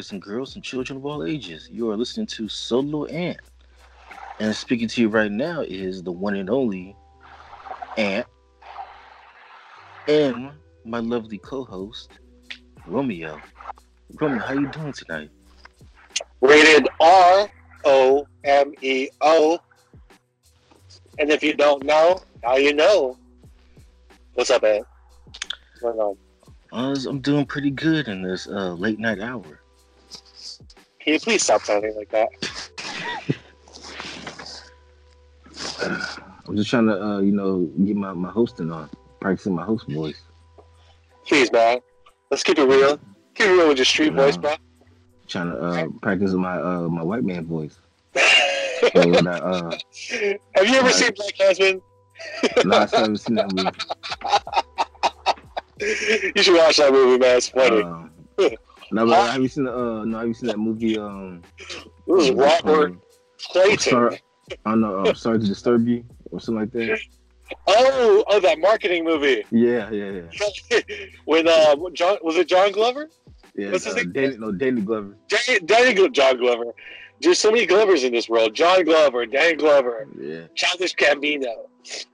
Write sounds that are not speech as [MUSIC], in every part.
boys and girls, and children of all ages. You are listening to Solo Ant. And speaking to you right now is the one and only Ant and my lovely co-host, Romeo. Romeo, how you doing tonight? Rated R O M E O. And if you don't know, now you know. What's up, man? What's going on? Uh, I'm doing pretty good in this uh, late night hour. Can you please stop sounding like that? I'm just trying to, uh, you know, get my, my hosting on, practicing my host voice. Please, man. Let's keep it real. Keep it real with your street voice, bro. Trying to uh, practice my uh, my white man voice. [LAUGHS] So that, uh, Have you ever seen Black Husband? no, I still haven't seen that movie. [LAUGHS] you should watch that movie, man. It's funny. Um, no, but have you seen the? Uh, no, have you seen that movie? Um, this is Robert called? Clayton. Sorry, I don't know. Uh, sorry to disturb you, or something like that. Oh, oh, that marketing movie. Yeah, yeah, yeah. [LAUGHS] With uh, John was it John Glover? Yeah, What's his uh, name? Danny, no, Danny Glover. Danny, Danny John Glover. There's so many Glovers in this world. John Glover, Danny Glover, Yeah, Childish Gambino.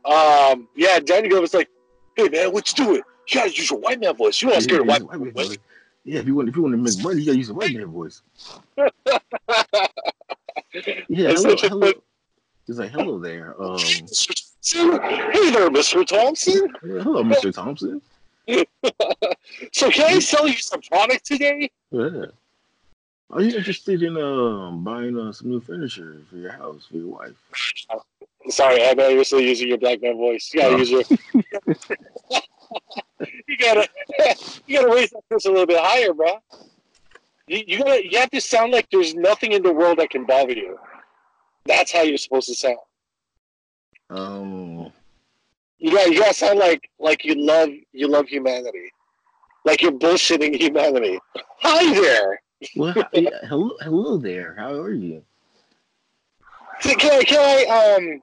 Um, yeah, Danny Glover's like, hey man, what you doing? You gotta use your white man voice. You want to scare Yeah, white man voice. Yeah, if you want, if you want to make money, you gotta use a white man voice. [LAUGHS] Yeah, hello, hello. He's like, hello there. Um, Hey there, Mr. Thompson. hello, Mr. Thompson. [LAUGHS] So can I sell you some product today? Yeah. Are you interested in um buying uh, some new furniture for your house for your wife? Sorry, I'm used to using your black man voice. You gotta Oh. use your. [LAUGHS] you gotta, [LAUGHS] you gotta raise that pitch a little bit higher, bro. You, you gotta, you have to sound like there's nothing in the world that can bother you. That's how you're supposed to sound. Um, You got, you gotta sound like, like you love, you love humanity, like you're bullshitting humanity. Hi there. well, [LAUGHS] yeah, hello, hello there. How are you? Can can I, can I, um,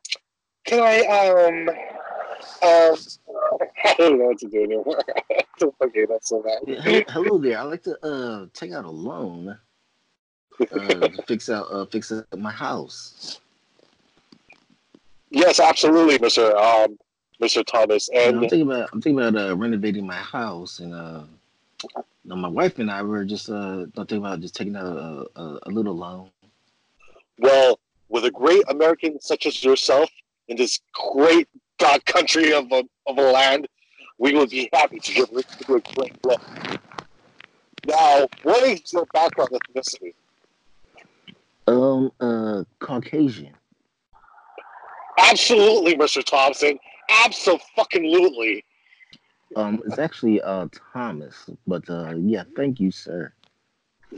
can I, um, [LAUGHS] um, I [LAUGHS] don't know what to do anymore. okay, that's so bad. Yeah, hello, there. I'd like to uh take out a loan uh, fix out uh fix up my house. Yes, absolutely, Mister um, Mister Thomas. Know, I'm And thinking about I'm thinking about uh, renovating my house, and uh, you know, my wife and I were just uh thinking about just taking out a, a, a little loan. well, with a great American such as yourself in this great God country of a of a land, we would be happy to give you a great loan. Now, what is your background ethnicity? Um, uh, Caucasian. Absolutely, Mister Thompson. Absolutely. Um, it's actually uh Thomas, but uh, yeah, thank you, sir.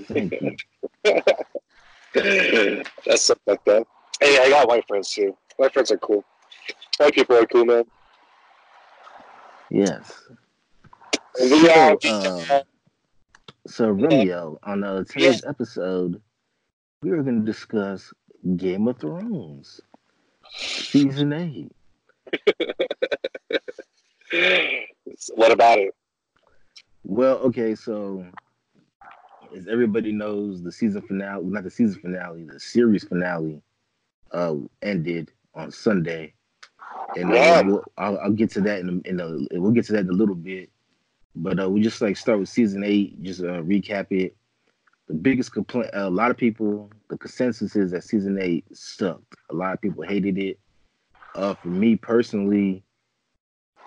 Thank you. [LAUGHS] That's something like that. Hey, I got white friends too. White friends are cool. White you, cool, man. Yes. So, uh, so Romeo, on uh, today's episode, we are going to discuss Game of Thrones, season eight. [LAUGHS] what about it? Well, okay, so as everybody knows, the season finale, not the season finale, the series finale, uh, ended on Sunday, and uh, Yeah. we'll, I'll, I'll get to that in a, in a we'll get to that in a little bit, but uh, we just like start with season eight, just uh, recap it. The biggest complaint, a lot of people, the consensus is that season eight sucked. A lot of people hated it. Uh, for me personally,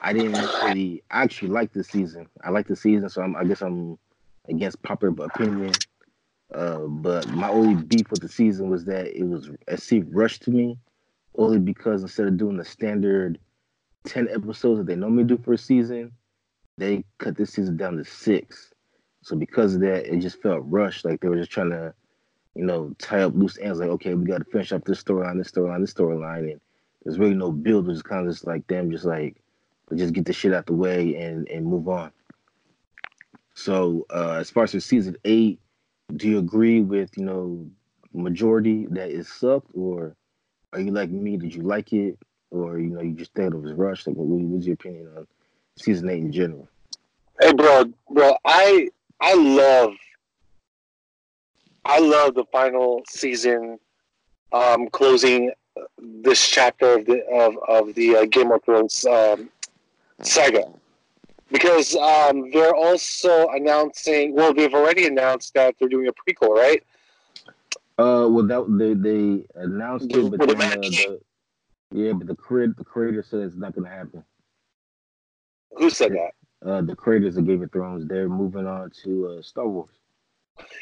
I didn't really I actually like this season. I like the season, so I'm, I guess I'm against popular opinion. Uh, but my only beef with the season was that it was it seemed rushed to me, only because instead of doing the standard ten episodes that they normally do for a season, they cut this season down to six. So because of that, it just felt rushed. Like they were just trying to, you know, tie up loose ends. Like okay, we got to finish up this storyline, this storyline, this storyline, and there's really no build. It's kind of just like them, just like just get the shit out the way and and move on. So uh, as far as season eight, do you agree with you know majority that it sucked, or are you like me? Did you like it, or you know you just thought it was rushed? Like, what was your opinion on season eight in general? Hey, bro, bro, I I love I love the final season um, closing this chapter of the of, of the uh, Game of Thrones um, saga because um, they're also announcing. Well, they've already announced that they're doing a prequel, right? Uh, well, that they they announced it, but then, uh, the, yeah, but the creator the creator said it's not to happen. Who said that? Uh, the creators of Game of Thrones. They're moving on to uh, Star Wars.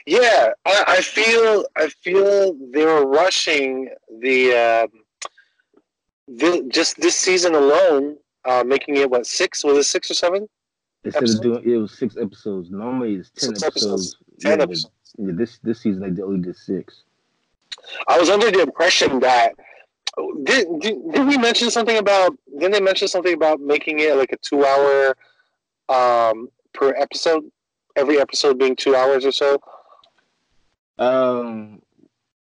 Yeah, I, I feel I feel they were rushing the, um, the just this season alone, uh, making it what six was it six or seven? Instead of doing it was six episodes. Normally it's ten six episodes. episodes. Ten yeah, episodes. Yeah, this this season they only did six. I was under the impression that did, did, did we mention something about didn't they mention something about making it like a two hour um per episode? Every episode being two hours or so? Um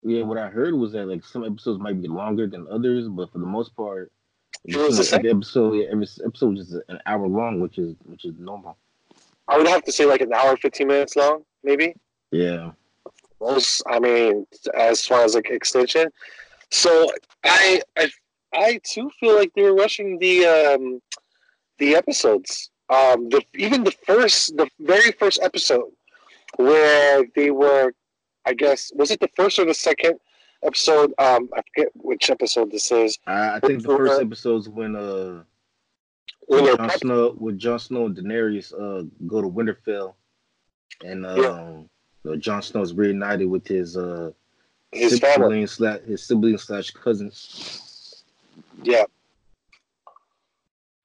yeah what i heard was that like some episodes might be longer than others but for the most part every episode yeah, every episode is an hour long which is which is normal. I would have to say like an hour 15 minutes long maybe yeah most i mean as far as like extension so I I I too feel like they were rushing the um the episodes. Um the even the first the very first episode where they were I guess was it the first or the second episode? Um I forget which episode this is. I, I think the first episode is when uh when Jon Snow with Jon Snow and Daenerys uh go to Winterfell and um yeah. Jon Snow's reunited with his uh his sibling slash his sibling slash cousins. Yeah.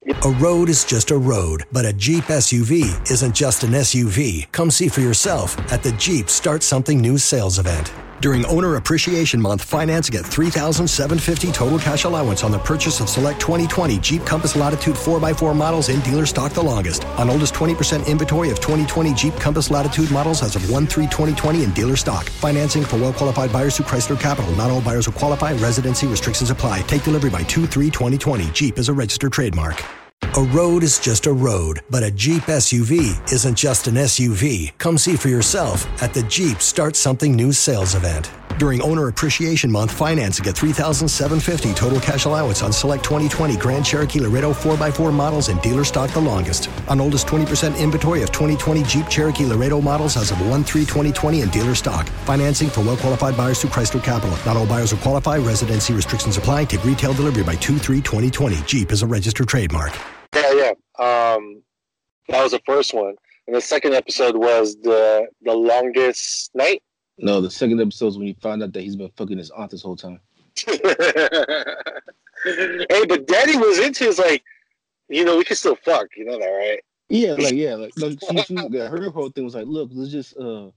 A road is just a road, but a Jeep SUV isn't just an SUV. Come see for yourself at the Jeep Start Something New sales event. During Owner Appreciation Month, finance get 3750 total cash allowance on the purchase of select 2020 Jeep Compass Latitude 4x4 models in dealer stock the longest. On oldest 20% inventory of 2020 Jeep Compass Latitude models as of 1 3 2020 in dealer stock. Financing for well qualified buyers through Chrysler Capital. Not all buyers will qualify. Residency restrictions apply. Take delivery by 2 3 2020. Jeep is a registered trademark. A road is just a road, but a Jeep SUV isn't just an SUV. Come see for yourself at the Jeep Start Something New sales event. During Owner Appreciation Month, financing at 3750 total cash allowance on select 2020 Grand Cherokee Laredo 4x4 models in dealer stock the longest. On oldest 20% inventory of 2020 Jeep Cherokee Laredo models as of 1 3 2020 in dealer stock. Financing for well qualified buyers through Chrysler Capital. Not all buyers will qualify. Residency restrictions apply. Take retail delivery by 2 3 2020. Jeep is a registered trademark. Yeah, yeah. Um, that was the first one, and the second episode was the the longest night. No, the second episode is when you found out that he's been fucking his aunt this whole time. [LAUGHS] hey, but Daddy was into his like, you know, we can still fuck. You know that, right? Yeah, like yeah, like no, she, she, her whole thing was like, look, let's just uh,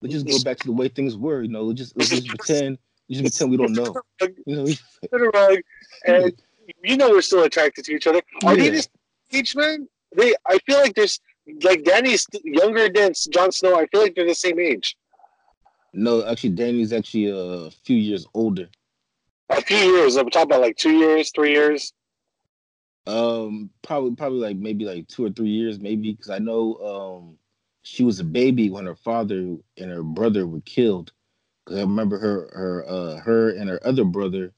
let's just go back to the way things were. You know, let's just let's just pretend, just pretend we don't know. You know, rug, [LAUGHS] and you know we're still attracted to each other. Are yeah. they just each man? They, I feel like there's like Dany's younger than Jon Snow. I feel like they're the same age. No, actually, Dany's actually a few years older. A few years. I'm talking about like two years, three years. Um, probably, probably like maybe like two or three years, maybe because I know um she was a baby when her father and her brother were killed. Because I remember her, her, uh, her and her other brother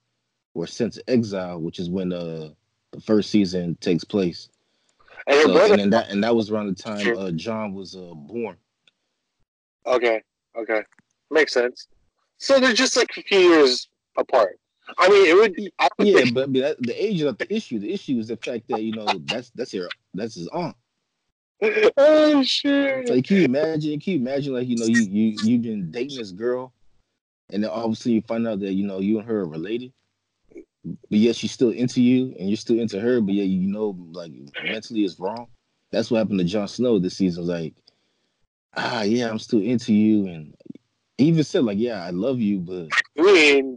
were sent to exile, which is when uh the first season takes place. And, so, brother, and, that and that was around the time uh, Jon was uh, born. Okay, okay, makes sense. So they're just like a few years apart. I mean, it would. would yeah, think... but, the age is not the issue. The issue is the fact that you know that's that's your that's his aunt. [LAUGHS] oh shit! Like, can you imagine? Can you imagine? Like, you know, you you you've been dating this girl, and then obviously you find out that you know you and her are related but yet she's still into you and you're still into her, but yet you know like mentally it's wrong. That's what happened to Jon Snow this season. Like, ah, yeah, I'm still into you, and he even said like, yeah, I love you, but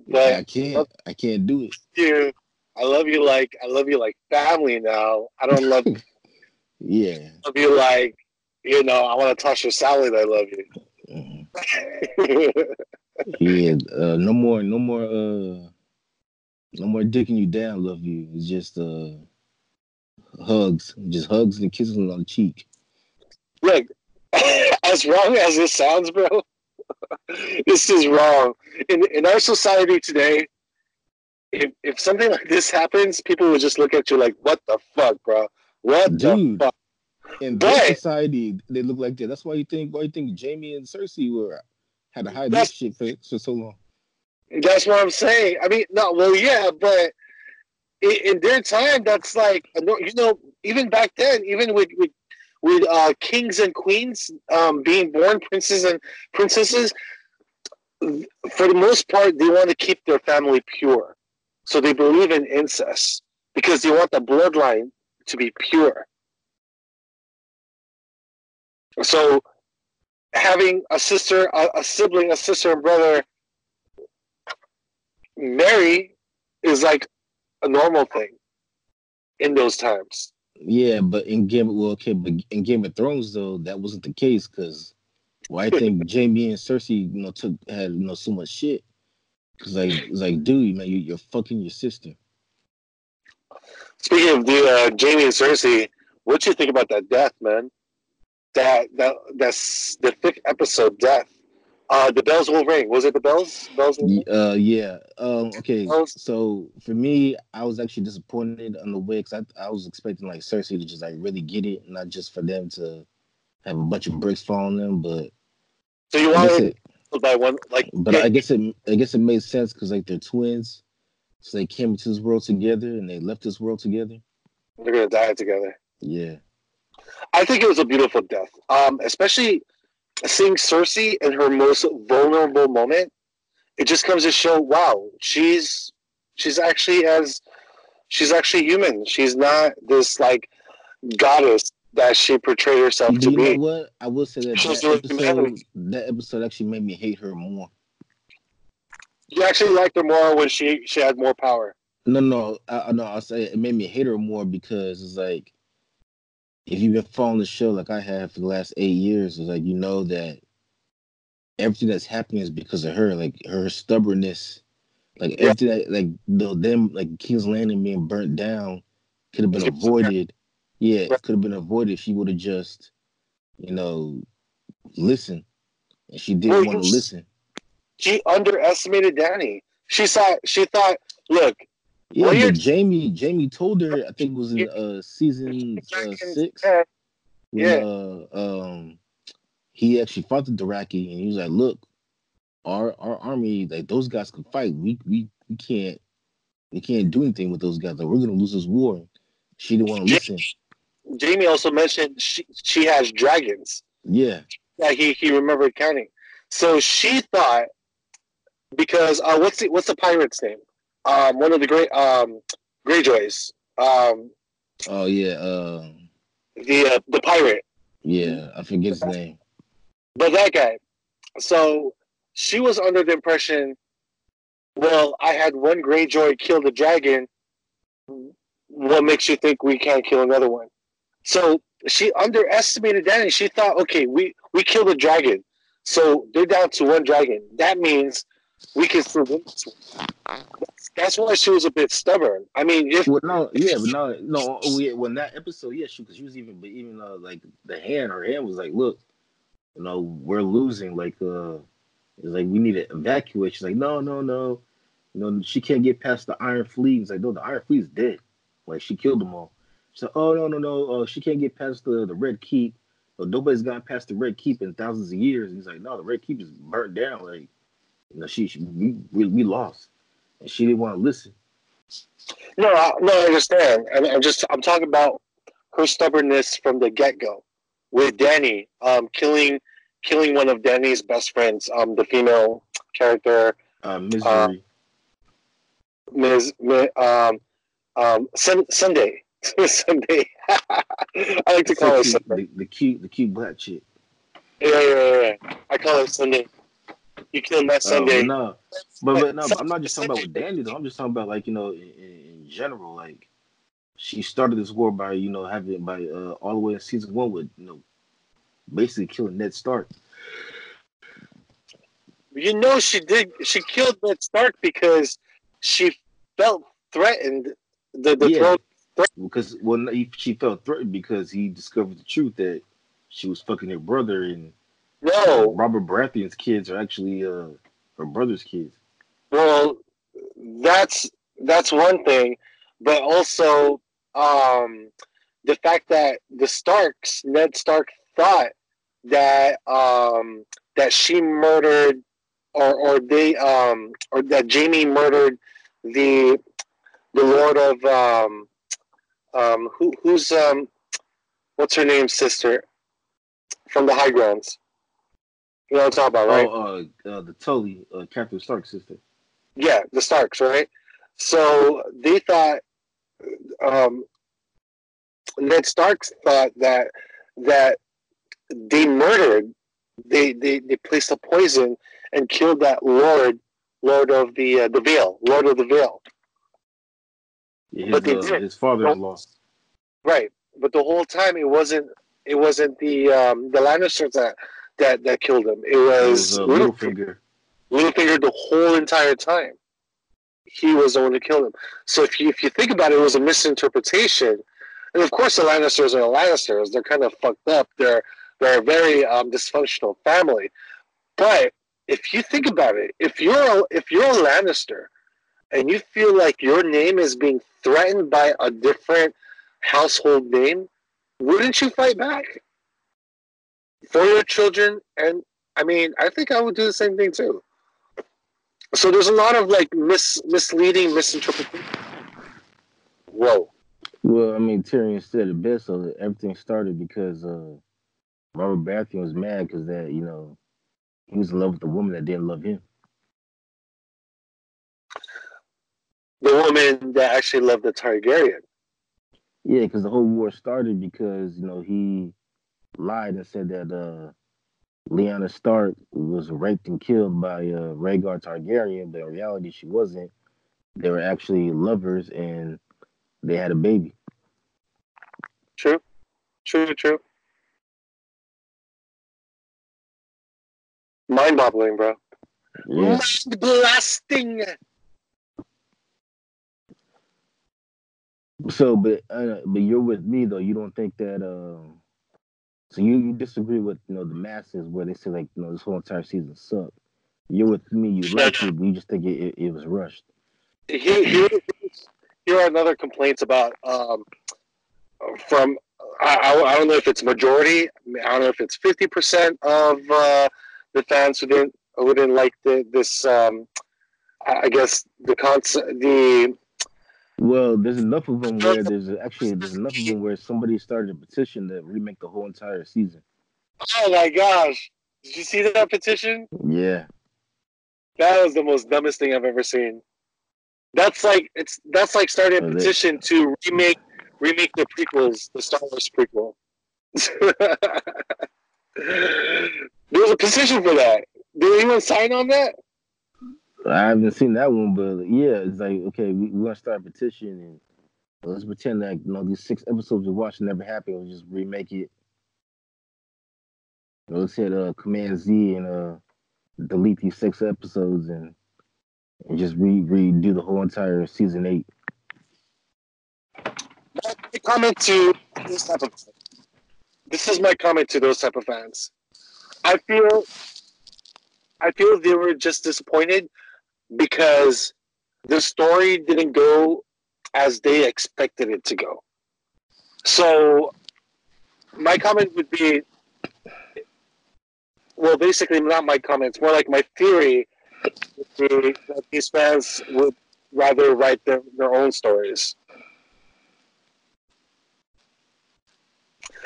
but I can't, I can't do it. You, I love you like I love you like family now. I don't love. [LAUGHS] yeah. I love you like you know. I want to touch your salad. I love you. Mm-hmm. [LAUGHS] yeah. Uh, no more. No more. Uh, no more dicking you down, love you. It's just uh hugs. Just hugs and kisses on the cheek. Look, [LAUGHS] as wrong as this sounds, bro, [LAUGHS] this is wrong. In in our society today, if if something like this happens, people would just look at you like, "What the fuck, bro? What Dude. the fuck?" In But- their society, they look like that. That's why you think why you think Jaime and Cersei were had to hide this shit for, for so long. That's what I'm saying. I mean, no, well, yeah, but in, in their time, that's like you know, even back then, even with with with uh, kings and queens um, being born, princes and princesses, for the most part, they want to keep their family pure. So they believe in incest because they want the bloodline to be pure. So having a sister, a, a sibling, a sister and brother marry is like a normal thing in those times. Yeah, but in Game well, okay, but in Game of Thrones though, that wasn't the case because well, [LAUGHS] I think Jaime and Cersei, you know, took had you know so much shit. Cause like it's like, dude, man, you, you're fucking your sister. Speaking of the uh, Jaime and Cersei, what you think about that death, man? That that that's the fifth episode death. Uh, the bells will ring. Was it the bells? Bells. Will ring? Uh, yeah. Um. Okay. So for me, I was actually disappointed on the way because I I was expecting like Cersei to just like really get it, not just for them to have a bunch of bricks fall on them, but So you wanted it, by one like, but I guess it I guess it made sense because like they're twins, so they came into this world together and they left this world together. they're gonna die together. Yeah. I think it was a beautiful death. Um, especially seeing Cersei in her most vulnerable moment. It just comes to show, wow, she's she's actually as she's actually human. She's not this like goddess that she portrayed herself to you know be. what? I will say that that episode, that episode actually made me hate her more. You actually liked her more when she she had more power. No, no, I, I no. I'll say it made me hate her more because it's like if you've been following the show like I have for the last eight years, it's like you know that everything that's happening is because of her. Like her stubbornness, like everything that like the them like King's Landing being burnt down could have been It's because of her. avoided. Yeah, it could have been avoided if she would have just, you know, listened. And she didn't Well, want to listen. She underestimated Dany. She saw she thought, look, Yeah, Well, Jaime Jaime told her I think it was in uh season uh, six. when Yeah. uh, um he actually fought the Dothraki and he was like, "Look, our our army, like those guys can fight. We we we can't we can't do anything with those guys. Like we're gonna lose this war." She didn't want to listen. Jaime also mentioned she she has dragons. Yeah, that he he remembered counting. So she thought because uh, what's the what's the pirate's name? Um, one of the great um, Greyjoys. Um, oh yeah, uh, the uh, the pirate, yeah. I forget his name. but that guy. So she was under the impression, well, I had one Greyjoy kill the dragon. What makes you think we can't kill another one? So she underestimated that, and she thought, okay, we we killed a dragon, so they're down to one dragon. That means we can still win this one. That's, why she was a bit stubborn. I mean, if Well, no, yeah, but no, no. When that episode, yeah, she because she was even, but even uh, like the hand, her hand was like, "Look, you know, we're losing. Like, uh, it's like we need to evacuate." She's like, "No, no, no, you know, she can't get past the Iron Fleet." It's like, "No, the Iron Fleet is dead. Like, she killed them all." She's like, "Oh no, no, no, uh, she can't get past the the Red Keep. So nobody's gotten past the Red Keep in thousands of years." And he's like, "No, the Red Keep is burnt down. Like, you know, she, she we, we we lost." And she didn't want to listen. no, I, no, I understand. I'm, I'm just I'm talking about her stubbornness from the get go with Dany, um, killing killing one of Dany's best friends, um, the female character, Uh, misery. Ms. Mi- um, um, Sun, Sunday. [LAUGHS] Sunday. [LAUGHS] I like to call her Sunday. the, the cute, the cute black chick. Yeah, yeah, yeah, yeah. I call her Sunday. You kill that Oh, Sunday. no, but, but no, Sun- I'm not just talking about with Dany though. I'm just talking about like you know in, in, general. Like she started this war by you know having by uh, all the way in season one with you know basically killing Ned Stark. You know she did. She killed Ned Stark because she felt threatened. The the Yeah. throne. because well she felt threatened because he discovered the truth that she was fucking her brother and No, Robert Baratheon's kids are actually uh her brother's kids. well, that's that's one thing, but also um, the fact that the Starks, Ned Stark, thought that um, that she murdered, or or they um, or that Jaime murdered the the Lord of um, um, who who's um, what's her name, sister from the High Grounds. You know what I'm talking about, right? Oh, uh, uh, the Tully, uh, Catherine Stark's sister. Yeah, the Starks, right? So they thought, um, Ned Starks thought that that they murdered, they they, they placed a poison and killed that Lord, Lord of the uh, the Vale, Lord of the Vale, Yeah, But they his, uh, did. his father-in-law. right? But the whole time it wasn't it wasn't the um, the Lannisters that that that killed him. It It was, was uh, Littlefinger. Littlefinger. Littlefinger the whole entire time. He was the one who killed him. So if you if you think about it, it was a misinterpretation. And of course, the Lannisters are the Lannisters. They're kind of fucked up. They're they're a very um, dysfunctional family. But if you think about it, if you're a, if you're a Lannister and you feel like your name is being threatened by a different household name, wouldn't you fight back for your children? And I mean, I think I would do the same thing too. So there's a lot of like mis- misleading, misinterpretation. Whoa. Well, I mean, Tyrion said it best. So everything started because uh, Robert Baratheon was mad because that you know he was in love with a woman that didn't love him. The woman that actually loved the Targaryen. Yeah, because the whole war started because you know he lied and said that uh, Lyanna Stark was raped and killed by uh, Rhaegar Targaryen, but in reality she wasn't. They were actually lovers and they had a baby. True. True, true. Mind boggling, bro. Yeah. Mind blasting. So, but uh, but you're with me though. You don't think that. Uh, so you, you disagree with you know the masses where they say like you know this whole entire season sucked. You're with me. You like it, but you just think it, it, it was rushed. Here, here, here are another complaints about um, from I, I, I don't know if it's majority. I don't know if it's fifty percent of uh, the fans who didn't who didn't like the, this. Um, I guess the concept, the Well, there's enough of them where there's actually there's enough of them where somebody started a petition to remake the whole entire season. oh my gosh, did you see that petition? Yeah, That was the most dumbest thing I've ever seen. That's like it's that's like starting a petition to remake remake the prequels, the Star Wars prequel. [LAUGHS] There's a petition for that. Did anyone sign on that? I haven't seen that one, but yeah, it's like okay, we we gonna start a petition and let's pretend that you know these six episodes we watched never happened. We'll just remake it. Let's hit uh, Command Z and uh, delete these six episodes and and just re redo the whole entire season eight. My comment to this type of this is my comment to those type of fans. I feel I feel they were just disappointed because the story didn't go as they expected it to go. So my comment would be well basically not my comments, more like my theory would be that these fans would rather write their, their own stories.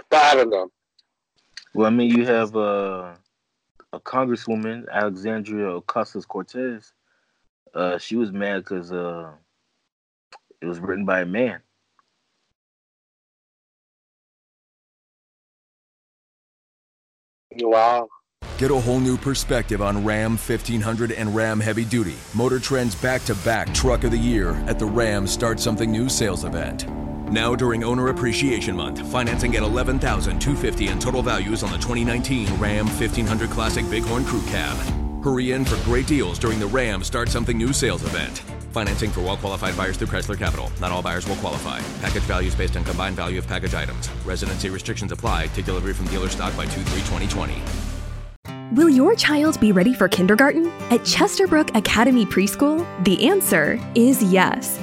But I don't know. Well, I mean, you have uh, a congresswoman, Alexandria Ocasio Cortez. Uh, she was mad because uh, it was written by a man. Wow. Get a whole new perspective on Ram 1500 and Ram Heavy Duty, Motor Trend's back to back Truck of the Year at the Ram Start Something New sales event. Now during Owner Appreciation Month, financing at $11,250 in total values on the 2019 Ram 1500 Classic Bighorn Crew Cab. Hurry in for great deals during the Ram Start Something New sales event. Financing for well qualified buyers through Chrysler Capital. Not all buyers will qualify. Package values based on combined value of package items. Residency restrictions apply. Take delivery from dealer stock by 2 3 2020. Will your child be ready for kindergarten? At Chesterbrook Academy Preschool, the answer is yes.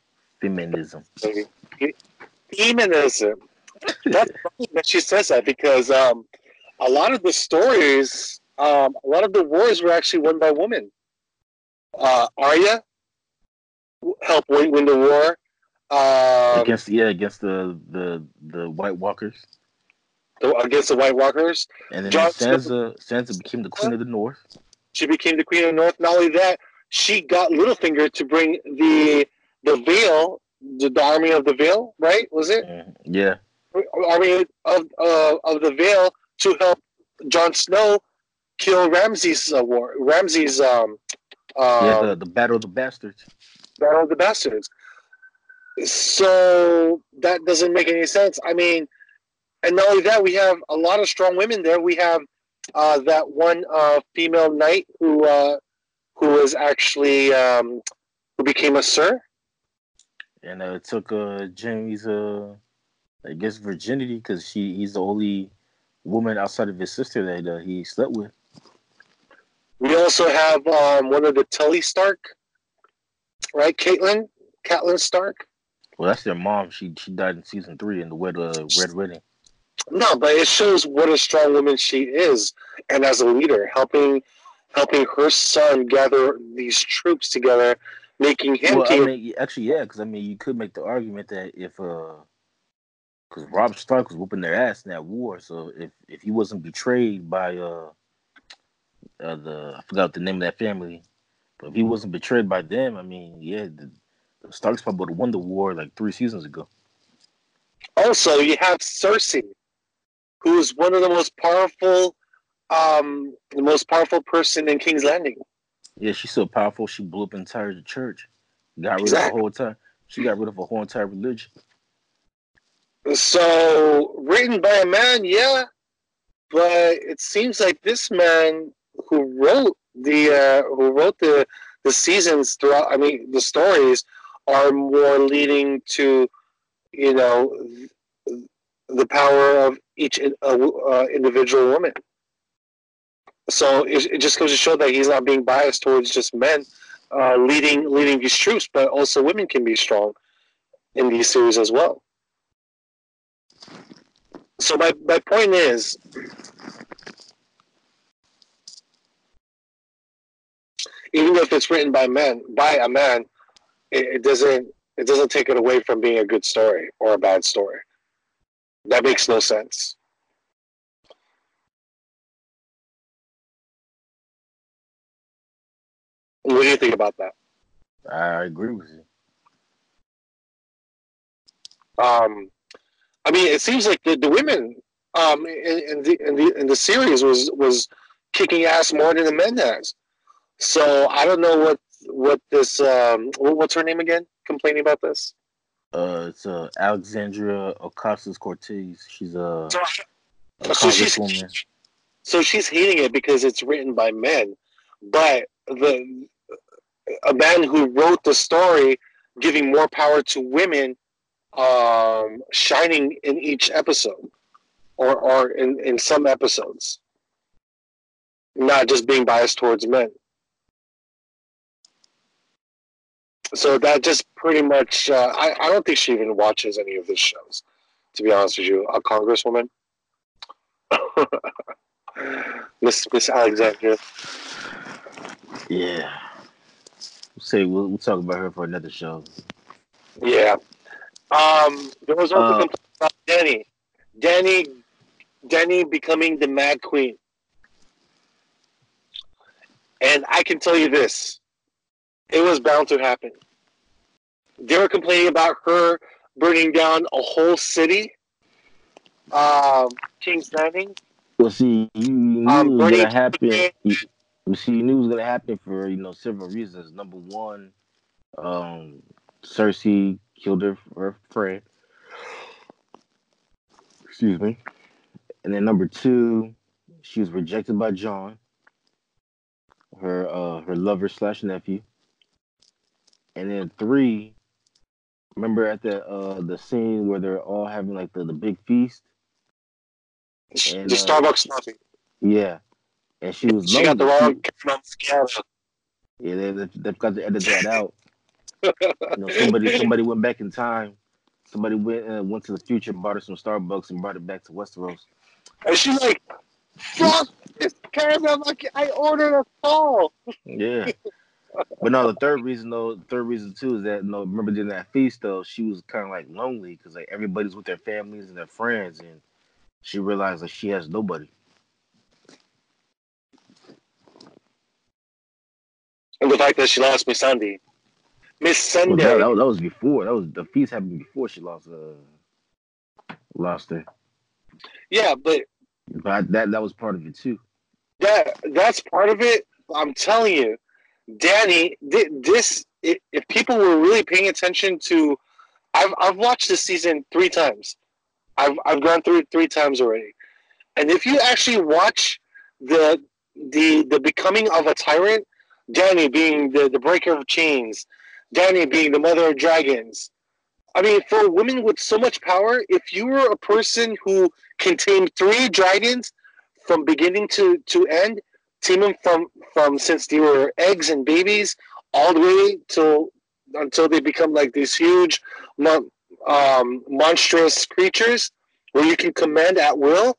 Feminism. Feminism. That's funny that she says that because um, a lot of the stories, um, a lot of the wars were actually won by women. Uh, Arya helped win, win the war. Um, against yeah, against the the the White Walkers, against the White Walkers. and then Jon Sansa Sansa became the Queen of the North. She became the Queen of the North. Not only that, she got Littlefinger to bring the the Vale, the, the army of the Vale, right? Was it Mhm. Yeah, army of uh, of the Vale to help Jon Snow kill Ramsay's uh, war, Ramsay's um, yeah, um the, the Battle of the Bastards. Battle of the Bastards. So that doesn't make any sense. I mean, and not only that, we have a lot of strong women there. We have uh, that one uh, female knight who uh, who was actually um, who became a sir. And uh, took uh Jaime's uh I guess virginity because she he's the only woman outside of his sister that uh, he slept with. We also have um, one of the Tully Stark, right? Caitlin, Catelyn Stark. Well, that's their mom. She she died in season three in the Red uh, Red Wedding. No, but it shows what a strong woman she is, and as a leader, helping helping her son gather these troops together, making him Well, I mean, actually, yeah, because I mean, you could make the argument that if uh, because Robb Stark was whooping their ass in that war, so if if he wasn't betrayed by uh, uh the I forgot the name of that family, but if he wasn't betrayed by them, I mean, yeah, the, the Starks probably would have won the war like three seasons ago. Also, you have Cersei, who is one of the most powerful, um, the most powerful person in King's Landing. Yeah, she's so powerful. She blew up entire church. Got rid of Exactly. a whole entire. She got rid of a whole entire religion. So written by a man, yeah, but it seems like this man who wrote the uh, who wrote the the seasons throughout. I mean, the stories are more leading to you know the power of each uh, uh, individual woman. So it, it just goes to show that he's not being biased towards just men uh, leading leading these troops, but also women can be strong in these series as well. So my, my point is, even if it's written by men by a man, it, it doesn't it doesn't take it away from being a good story or a bad story. That makes no sense. What do you think about that? I agree with you. Um, I mean, it seems like the, the women um, in, in the in the in the series was was kicking ass more than the men has. So I don't know what what this um, what's her name again? Complaining about this. Uh, it's uh Alexandria Ocasio Cortez. She's a, So, a so she's so she's hating it because it's written by men, but the a man who wrote the story giving more power to women um, shining in each episode or, or in, in some episodes not just being biased towards men. So that just pretty much uh, I, I don't think she even watches any of his shows to be honest with you a congresswoman. [LAUGHS] Miss miss alexandria Yeah. We'll say we'll, we'll talk about her for another show. Yeah. Um, there was also complaint about Dany. Dany, Dany becoming the Mad Queen. And I can tell you this: it was bound to happen. They were complaining about her burning down a whole city, um, King's Landing. Well, see, you, you knew Um, it was Bernie gonna happen. You, We see knew it was gonna happen for you know several reasons. Number one, um, Cersei killed her, her friend. Excuse me. And then number two, she was rejected by Jon, her uh her lover slash nephew. And then three, remember at the uh the scene where they're all having like the, the big feast? The And, uh, Starbucks coffee. Yeah. And she was She got the wrong. Yeah, they, they, they've got to edit that out. You know, [LAUGHS] somebody somebody went back in time. Somebody went uh, went to the future, bought her some Starbucks, and brought it back to Westeros. And she's like, fuck this caramel. Like, I ordered a fall. Yeah. [LAUGHS] but no, the third reason though, the third reason too is that no, remember during that feast though, she was kind of like lonely because like everybody's with their families and their friends, and she realized like she has nobody. And the fact that she lost Miss Sunday. Miss Well, Sunday. that, that, was- that was before. That was the feast happened before she lost uh lost her. yeah, but But that that was part of it too. that that's part of it. I'm telling you, Dany, thi- this i- if people were really paying attention to, I've I've watched this season three times. I've I've gone through it three times already, and if you actually watch the the the becoming of a tyrant, Dany being the the breaker of chains, Dany being the mother of dragons. I mean, for women with so much power, if you were a person who contained three dragons from beginning to to end, tame them from from since they were eggs and babies all the way till until they become like these huge, um, monstrous creatures where you can command at will.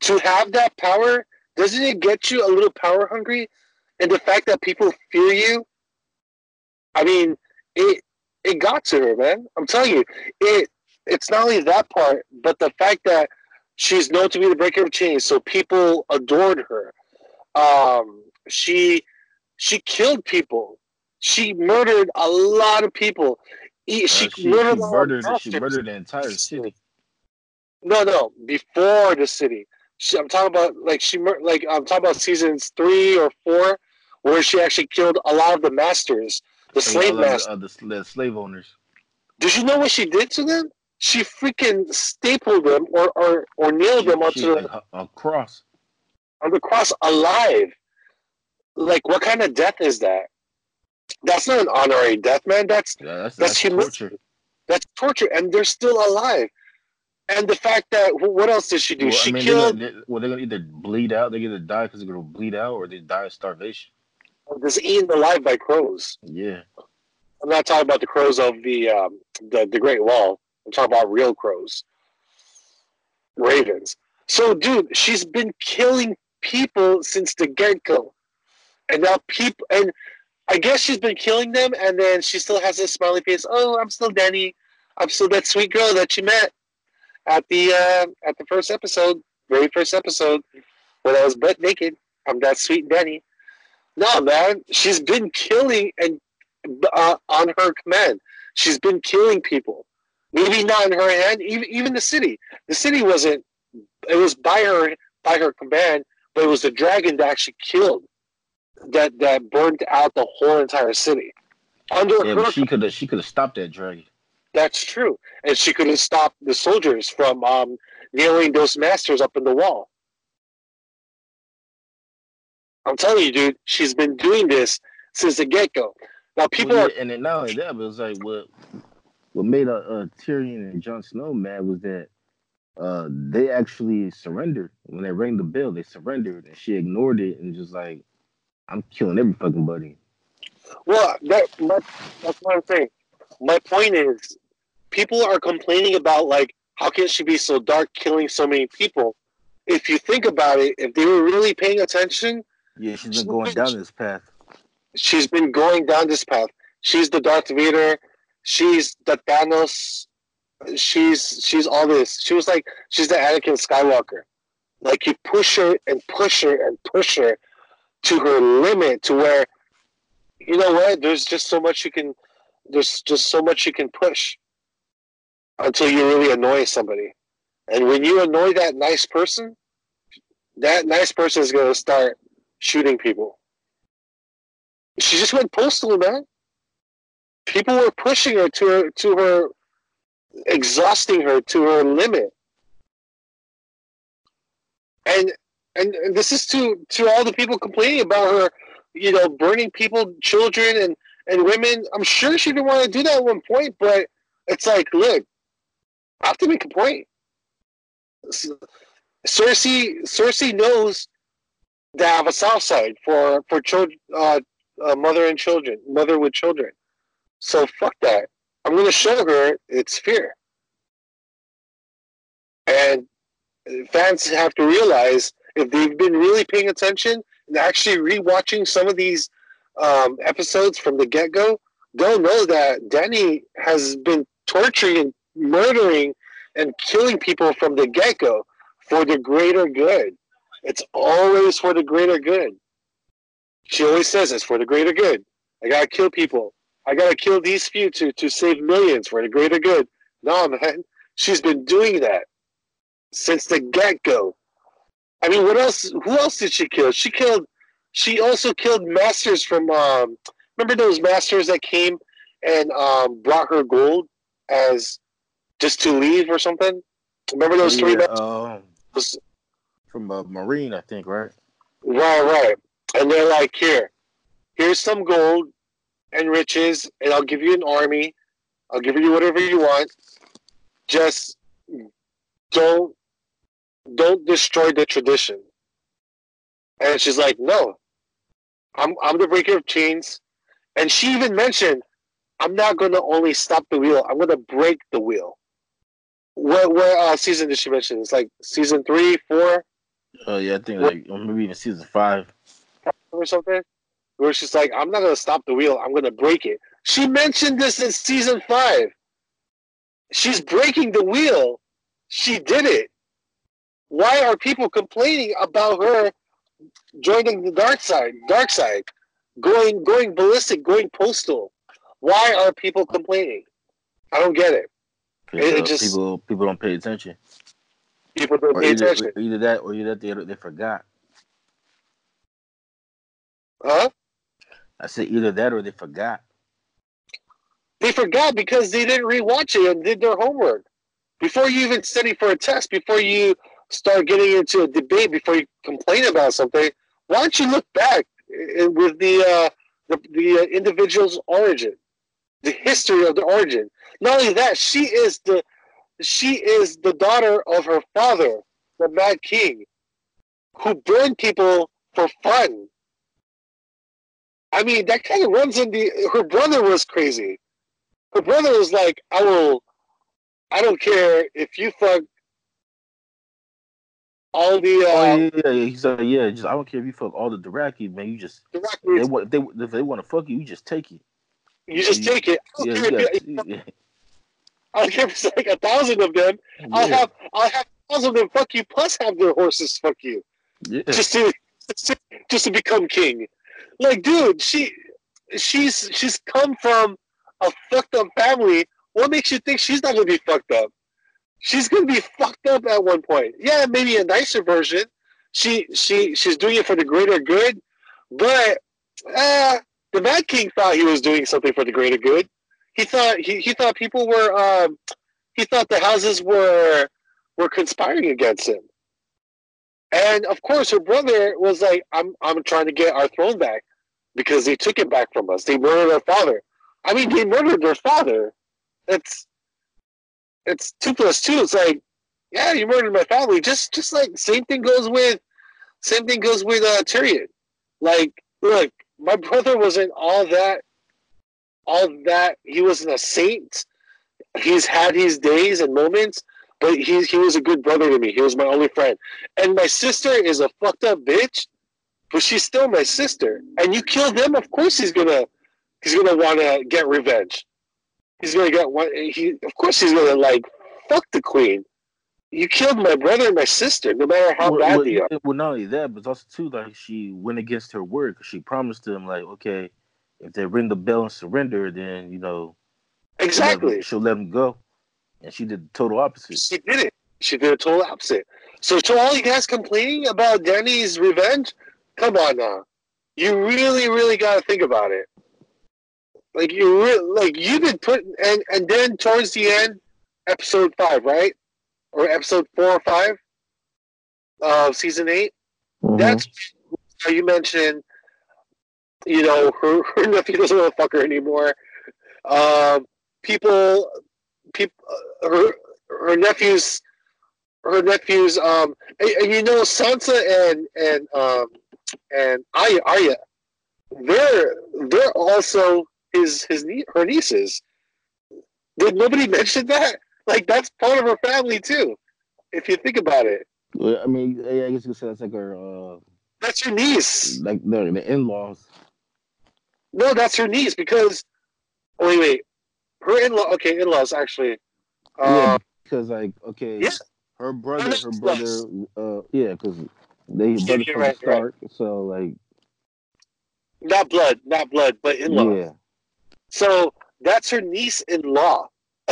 To have that power, doesn't it get you a little power hungry? And the fact that people fear you, I mean, it it got to her, man. I'm telling you, it it's not only that part, but the fact that she's known to be the breaker of chains, so people adored her. Um, she she killed people. She murdered a lot of people. E- Uh, She, she, she murdered, a lot of murdered she murdered the entire city. No, no, before the city. She, I'm talking about like she mur- like I'm talking about seasons three or four, where she actually killed a lot of the masters, the slave the- masters. of the, the slave owners. Did you know what she did to them? She freaking stapled them or or, or nailed them She, onto like, a, a cross. on the cross alive. Like, what kind of death is that? That's not an honorary death, man. That's Yeah, that's, That's that's torture. that's torture, and they're still alive. And the fact that what else did she do? Well, she I mean, they're killed. gonna, they, well, they're gonna either bleed out, they're gonna die because they're gonna bleed out, or they die of starvation. Was eaten alive by crows. Yeah, I'm not talking about the crows of the um, the the Great Wall. I'm talking about real crows, ravens. So, dude, she's been killing people since the get go, and now people and I guess she's been killing them, and then she still has this smiley face. Oh, I'm still Dany. I'm still that sweet girl that you met at the uh, at the first episode, very first episode, when I was butt naked. I'm that sweet Dany. No, man, she's been killing and uh, on her command. She's been killing people. Maybe not in her hand. Even even the city. The city wasn't. It was by her by her command, but it was the dragon that actually killed. That that burned out the whole entire city. Under yeah. her, she could have she could have stopped that dragon. that's true, and she could have stopped the soldiers from um, nailing those masters up in the wall. I'm telling you, dude, she's been doing this since the get go. Now people Well, are and then not only that, but it's like what what made uh, uh, Tyrion and Jon Snow mad was that uh, they actually surrendered when they rang the bell. They surrendered, and she ignored it and just like, I'm killing every fucking buddy. Well, that my, that's what I'm saying. My point is, people are complaining about like, how can she be so dark, killing so many people? If you think about it, if they were really paying attention, Yeah, she's been going down this path. she's been going down this path. She's the Darth Vader. She's the Thanos. She's she's all this. She was like she's the Anakin Skywalker. Like you push her and push her and push her to her limit to where you know what? There's just so much you can. There's just so much you can push until you really annoy somebody. And when you annoy that nice person, that nice person is going to start shooting people. she just went postal, man. People were pushing her to her to her, exhausting her to her limit. And and, and this is to to all the people complaining about her, you know, burning people, children, and and women. I'm sure she didn't want to do that at one point, but it's like, look, I have to make a point. Cersei Cersei knows they have a south side for for children, uh, uh, mother and children, mother with children. So fuck that. I'm gonna show her it's fear, and fans have to realize if they've been really paying attention and actually rewatching some of these um, episodes from the get go, they'll know that Dany has been torturing and murdering and killing people from the get go for the greater good. It's always for the greater good. She always says it's for the greater good. I gotta kill people. I gotta kill these few to, to save millions for the greater good. No, man. She's been doing that since the get go. I mean, what else? Who else did she kill? She killed. She also killed masters from. Um, remember those masters that came and um, brought her gold as just to leave or something. Remember those yeah, three? Um, from a Meereen, I think, right? Right, right. And they're like, here, here's some gold and riches, and I'll give you an army. I'll give you whatever you want. Just don't don't destroy the tradition. And she's like, no, I'm I'm the breaker of chains. And she even mentioned, I'm not gonna only stop the wheel, I'm gonna break the wheel. What what uh, season did she mention? It's like season three, four. Oh yeah, I think like maybe even season five or something. Where she's like, I'm not gonna stop the wheel, I'm gonna break it. She mentioned this in season five. She's breaking the wheel. She did it. Why are people complaining about her joining the dark side, dark side, going going ballistic, going postal? Why are people complaining? I don't get it. It, it just people people don't pay attention. People don't Or pay either, attention. either that or either that they they forgot. Huh? I said either that or they forgot. They forgot because they didn't rewatch it and did their homework. Before you even study for a test, before you start getting into a debate, before you complain about something, why don't you look back uh, with the uh, the, the uh, individual's origin, the history of the origin? Not only that, she is the she is the daughter of her father, the Mad King, who burned people for fun. I mean, that kind of runs in the. Her brother was crazy. Her brother was like, "I will, I don't care if you fuck all the Oh uh, yeah, yeah, yeah. He's like, yeah, just I don't care if you fuck all the Dothraki, man. You just the they want if they if they want to fuck you, you just take it. You just you- take it. I don't, Yeah, care you if you- yeah, I don't care like a thousand of them. I'll have, I'll have a thousand of them fuck you, plus have their horses fuck you. yeah. just to just to become king. Like, dude, she she's she's come from a fucked up family. What makes you think she's not gonna be fucked up? She's gonna be fucked up at one point. Yeah, maybe a nicer version. She she she's doing it for the greater good, but uh, the Mad King thought he was doing something for the greater good. He thought he, he thought people were um, he thought the houses were were conspiring against him. And of course, her brother was like, "I'm I'm trying to get our throne back because they took it back from us. They murdered our father. I mean, they murdered their father. It's it's two plus two. It's like, yeah, you murdered my family. Just just like same thing goes with same thing goes with uh, Tyrion. Like, look, my brother wasn't all that. All that he wasn't a saint. He's had his days and moments, but he he was a good brother to me. He was my only friend. And my sister is a fucked up bitch, but she's still my sister. And you kill them, of course he's gonna he's gonna want to get revenge. He's gonna get one. He of course he's gonna like fuck the queen. You killed my brother and my sister, no matter how well, bad well, they are. well, not only that, but also too, like she went against her word she promised him like, okay, if they ring the bell and surrender, then you know, she'll Exactly. she'll let them go, and she did the total opposite. She did it. She did a total opposite. So to all you guys complaining about Dany's revenge, come on now. you really, really got to think about it. Like you, re- like you've been putting, and and then towards the end, episode five, right, or episode four or five of season 8 Mhm. That's how you mentioned. You know, her, [LAUGHS] her nephew doesn't want to fuck her anymore. Um, people, people, her her nephews, her nephews. Um, and, and you know, Sansa and and um and Arya, Arya, they're they're also his his nie- her nieces. Did nobody [LAUGHS] mention that? Like that's part of her family too, if you think about it. I mean, I guess you could say that's like her, uh, That's your niece. like the the in laws. No, that's her niece because. oh, Wait, wait. Her in law. Okay, in laws actually. yeah, Uh, because like okay, yeah. her brother, her brother, uh, yeah, because they brother from right, the you're right. start. So like, not blood, not blood, but in law. yeah, So that's her niece in law. [LAUGHS]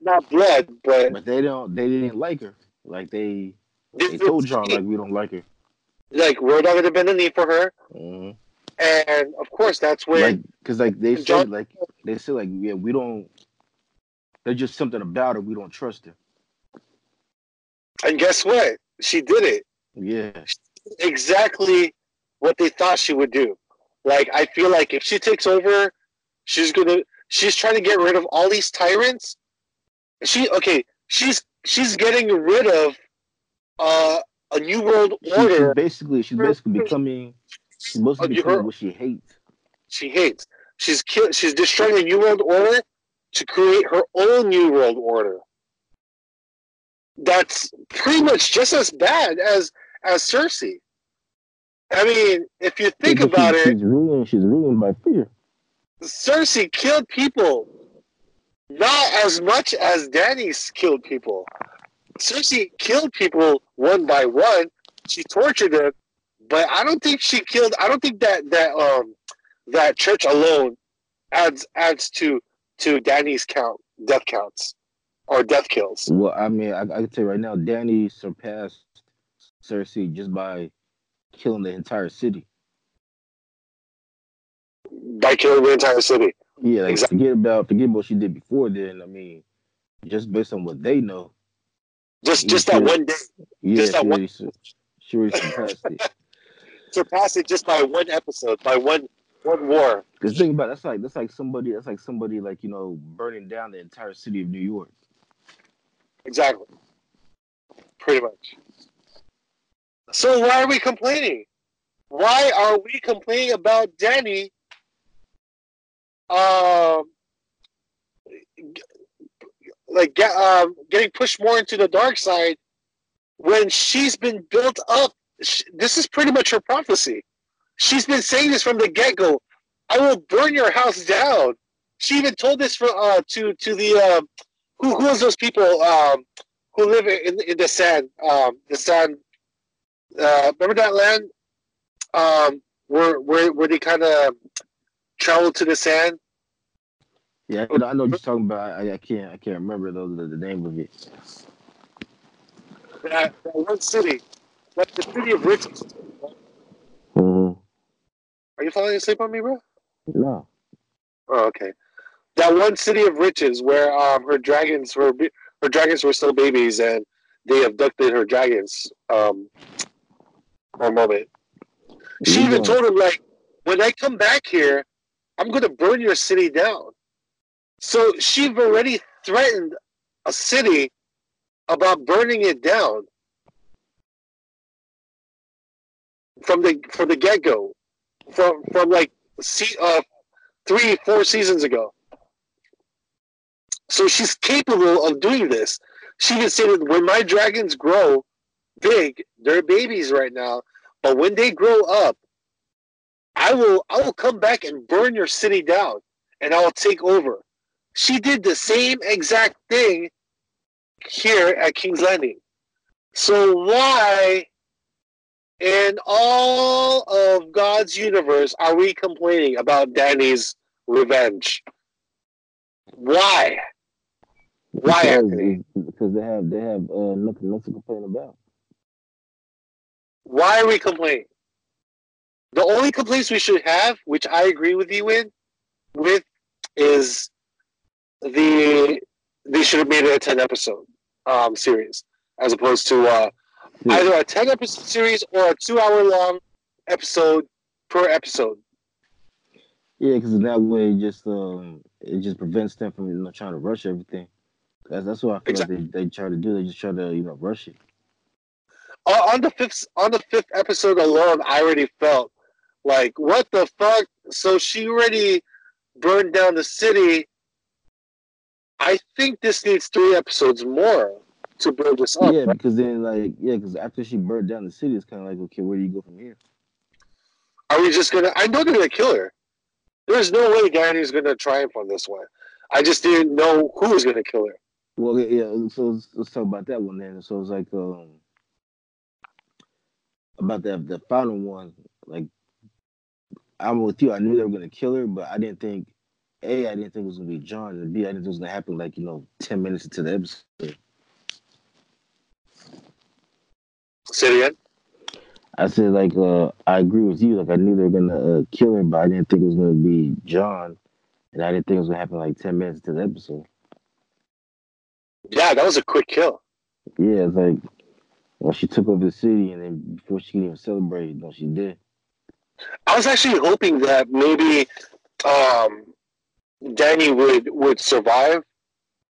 not blood, but but they don't, they didn't like her. Like they, they told Jon the like we don't like her. like we're not gonna bend the knee for her, Mhm. And of course that's when Like, cause like they John- said like they said like yeah we don't. There's just something about her we don't trust her. and guess what? She did it Yeah, exactly what they thought she would do. Like I feel like if she takes over, she's gonna she's trying to get rid of all these tyrants. She okay, she's she's getting rid of uh a new world She- she's order basically she's basically becoming Oh, basically you what she hates. she hates. She's kill she's destroying the new world order to create her own new world order. That's pretty much just as bad as as Cersei. I mean, if you think Yeah, about she- it, she's ruling. She's ruling by fear. Cersei killed people, not as much as Dany's killed people. Cersei killed people one by one. She tortured them, but I don't think she killed. I don't think that that um that church alone adds adds to to Dany's count death counts or death kills Well, I mean, I, I can tell you right now, Dany surpassed Cersei just by killing the entire city. by killing the entire city. Yeah, like Exactly. forget about forget what she did before then. I mean, just based on what they know, Just just that one day, yeah, Just that she one- she already surpassed it. Surpassed it just by one episode, by one one war. Because think about it, that's like that's like somebody that's like somebody like you know burning down the entire city of New York. Exactly. Pretty much. So why are we complaining? Why are we complaining about Dany um like get, um, getting pushed more into the dark side when she's been built up sh- this is pretty much her prophecy. She's been saying this from the get-go. I will burn your house down. She even told this for, uh, to to the um, who who is those people um, who live in in the sand um, the sand uh, remember that land? Um, where where where they kind of travel to the sand? Yeah, I know, I know what you're talking about. I, I can't I can't remember though the, the name of it. that, that one city like the city of riches hmm are you falling asleep on me bro? No. oh okay. That one city of riches where um her dragons were her dragons were still babies and they abducted her dragons um for a moment. She Yeah. even told him like when i come back here i'm going to burn your city down. So she've already threatened a city about burning it down from the from the get-go from from like see uh three four seasons ago. So she's capable of doing this. She even said that when my dragons grow big they're babies right now but when they grow up i will i will come back and burn your city down and i will take over. She did the same exact thing here at king's landing. So why in all of god's universe are we complaining about dany's revenge why why Because, because they have they have uh, nothing nothing to complain about. why are we complaining The only complaints we should have, which I agree with you in, with, is the they should have made it a ten episode um, series as opposed to uh. Either a ten episode series or a two hour long episode per episode. Yeah, because that way, it just um, it just prevents them from you know trying to rush everything. That's that's what I feel Exactly. like they, they try to do. They just try to you know rush it. Uh, on the fifth on the fifth episode alone, I already felt like what the fuck. So she already burned down the city. I think this needs three episodes more to build this up. yeah, because then like yeah, because after she burned down the city, it's kind of like okay, where do you go from here? Are we just gonna? I know they're gonna kill her. There's no way Dany's gonna triumph on this one. I just didn't know who was gonna kill her. Well, yeah. yeah, So let's, let's talk about that one then. So it's like um about the the final one. Like I'm with you. I knew they were gonna kill her, but I didn't think. A, I didn't think it was gonna be Jon, and B, I didn't think it was gonna happen like you know ten minutes into the episode. Say it again. I said like uh I agree with you. Like I knew they were gonna uh, kill her, but I didn't think it was gonna be Jon, and I didn't think it was gonna happen like ten minutes into the episode. Yeah, that was a quick kill. Yeah, it's like well, she took over the city, and then before she could even celebrate, no, she did. I was actually hoping that maybe um, Dany would would survive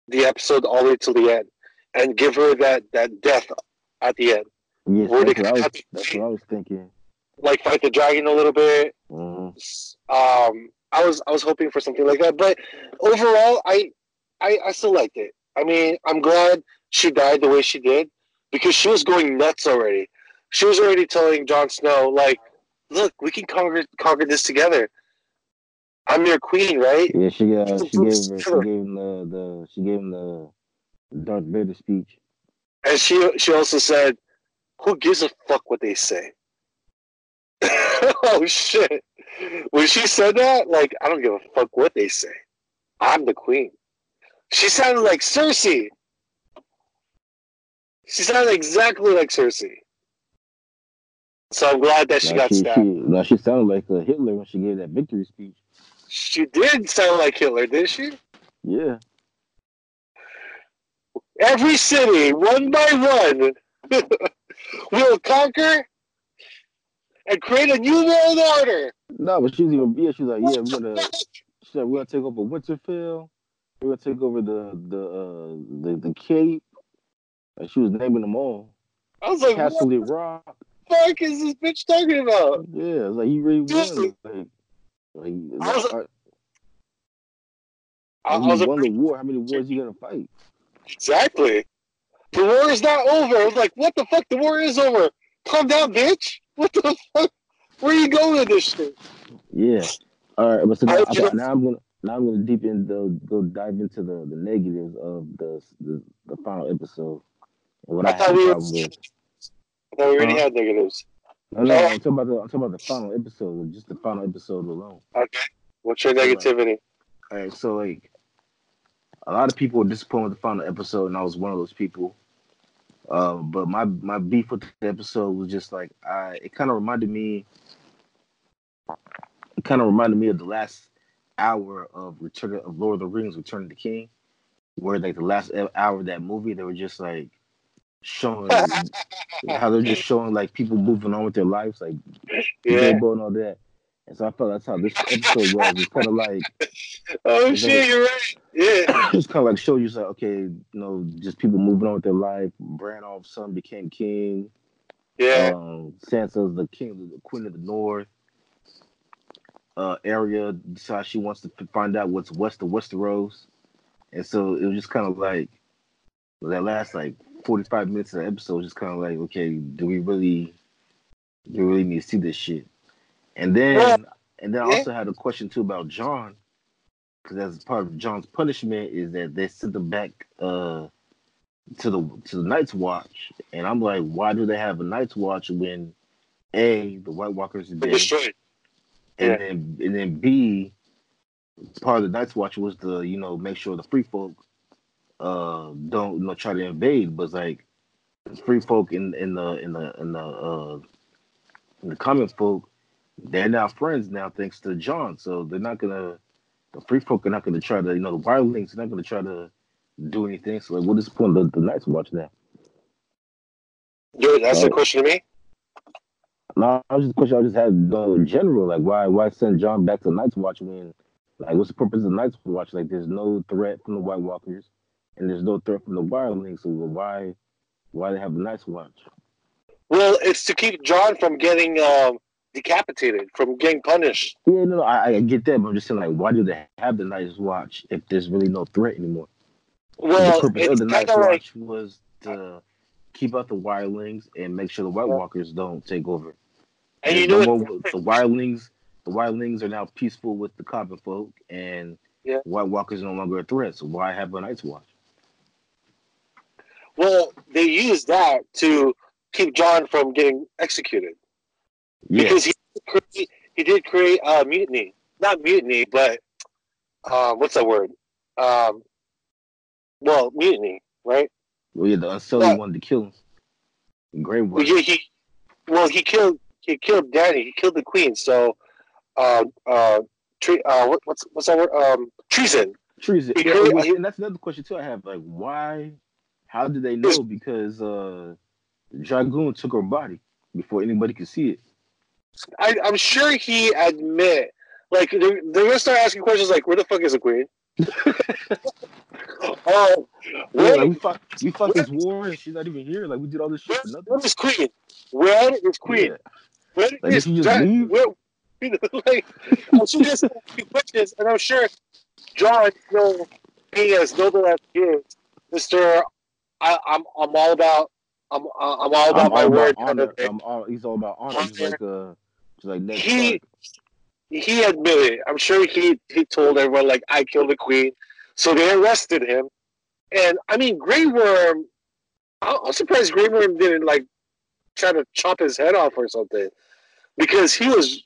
the episode all the way till the end and give her that that death at the end. Yes, Or they that's what, I was, that's what I was thinking. Like fight the dragon a little bit. hmm Um, I was I was hoping for something like that, but overall, I I, I still liked it. I mean, I'm glad she died the way she did because she was going nuts already. She was already telling Jon Snow, like, "Look, we can conquer conquer this together. I'm your queen, right?" Yeah, she uh, she gave her, she gave him the, the she gave him the Darth Vader speech. And she she also said, "Who gives a fuck what they say?" [LAUGHS] oh shit! When she said that, like, I don't give a fuck what they say. I'm the queen. She sounded like Cersei. She sounded exactly like Cersei. So I'm glad that she Now got she, stabbed. she, now she sounded like uh, Hitler when she gave that victory speech. She did sound like Hitler, did she? Yeah, Every city, one by one, [LAUGHS] will conquer and create a new world order. no, but she was even yeah. She was like, yeah, we're gonna she's like, we're gonna take over Winterfell. We're gonna take over the the uh, the the Cape. Like she was naming them all. I was like, Castle what Rock. the fuck is this bitch talking about? Yeah, it's like he really won. Like, like, I was- like, I, I he was won the war. How many wars you gonna fight? exactly. The war is not over. I was like, what the fuck? The war is over. Calm down, bitch. What the fuck? Where you going with this shit? Yeah. All right, but so now, I- know- now I'm gonna now I'm gonna deep in the go dive into the the negatives of the the, the final episode. And what I, I thought we were. with. I thought we already Huh? had negatives. No, no, oh. I'm talking about the I'm talking about the final episode, just the final episode alone. Okay. What's your negativity? All right, so like a lot of people were disappointed with the final episode, and I was one of those people. Uh, but my my beef with the episode was just like I it kind of reminded me it kind of reminded me of the last hour of Return of Lord of the Rings, Return of the King, where like the last hour of that movie, they were just like showing [LAUGHS] how they're just showing like people moving on with their lives, like Yeah. And all that. And so I felt that's how this episode was. It's kind of like [LAUGHS] Oh shit, it- you're right. Yeah. [COUGHS] it's kind of like show you like okay, you know, just people moving on with their life. Brandoff's son became king. Yeah. Um, Sansa's the king, the queen of the north. Uh, Arya decides she wants to find out what's west of Westeros, and so it was just kind of like that last like forty five minutes of the episode, was just kind of like okay, do we really, do we really need to see this shit? And then, and then I also had a question too about Jon, because as part of Jon's punishment is that they sent him back uh to the to the Night's Watch, and I'm like, why do they have a Night's Watch when a the White Walkers are dead, destroyed. and yeah. then and then b part of the Night's Watch was to you know make sure the free folk uh don't you know try to invade, but it's like free folk in in the in the in the uh in the common folk they're now friends now thanks to Jon. So they're not gonna the free folk are not gonna try to you know the wildlings are not gonna try to do anything. So like, what is the point of the, the Night's Watch now? Dude, that's Uh, the question to me. No, I was just a question I just had go in general. Like, why why send Jon back to Night's Watch when, like, what's the purpose of Night's Watch? Like, there's no threat from the White Walkers, and there's no threat from the Wildlings. So why why they have the Night's Watch? Well, it's to keep Jon from getting um, decapitated, from getting punished. Yeah, no, no, I, I get that, but I'm just saying, like, why do they have the Night's Watch if there's really no threat anymore? Well, the purpose of the Night's like Watch was to keep out the Wildlings and make sure the White Walkers don't take over. And you know no more- the wildlings, the wildlings are now peaceful with the common folk, and Yeah. White Walkers no longer a threat. So why have a Night's Watch? Well, they used that to keep Jon from getting executed Yeah, because he did create, he did create a mutiny, not mutiny, but um, what's that word? Um, well, mutiny, right? well, yeah, the Unsullied Yeah. wanted to kill him. Grey Well, Worm. he, well, he killed he killed Dany. He killed the queen. So, uh, uh, tre- uh, what, what's what's that word? Um, treason. Treason. Yeah, created- and that's another question too. I have like, why? How did they know? Because uh, Drogon took her body before anybody could see it. I, I'm sure he admit like they're, they're gonna start asking questions like, "Where the fuck is the queen?" [LAUGHS] oh, Yeah, where, like we fought, we fought this war, and she's not even here. Like we did all this shit where, where is queen? Where is queen? Yeah. Where Like, is did you just Dra- leave? Where, like, I'm sure there's questions, and I'm sure Jon, you know, being as noble as he is, Mister, I, I'm I'm all about I'm I'm all about I'm my all word. about kind honor. of. I'm all, he's all about honor. Just like uh, just like Ned He- he admitted. I'm sure he he told everyone like I killed the queen, so they arrested him. And I mean, Grey Worm. I'm surprised Grey Worm didn't like try to chop his head off or something, because he was.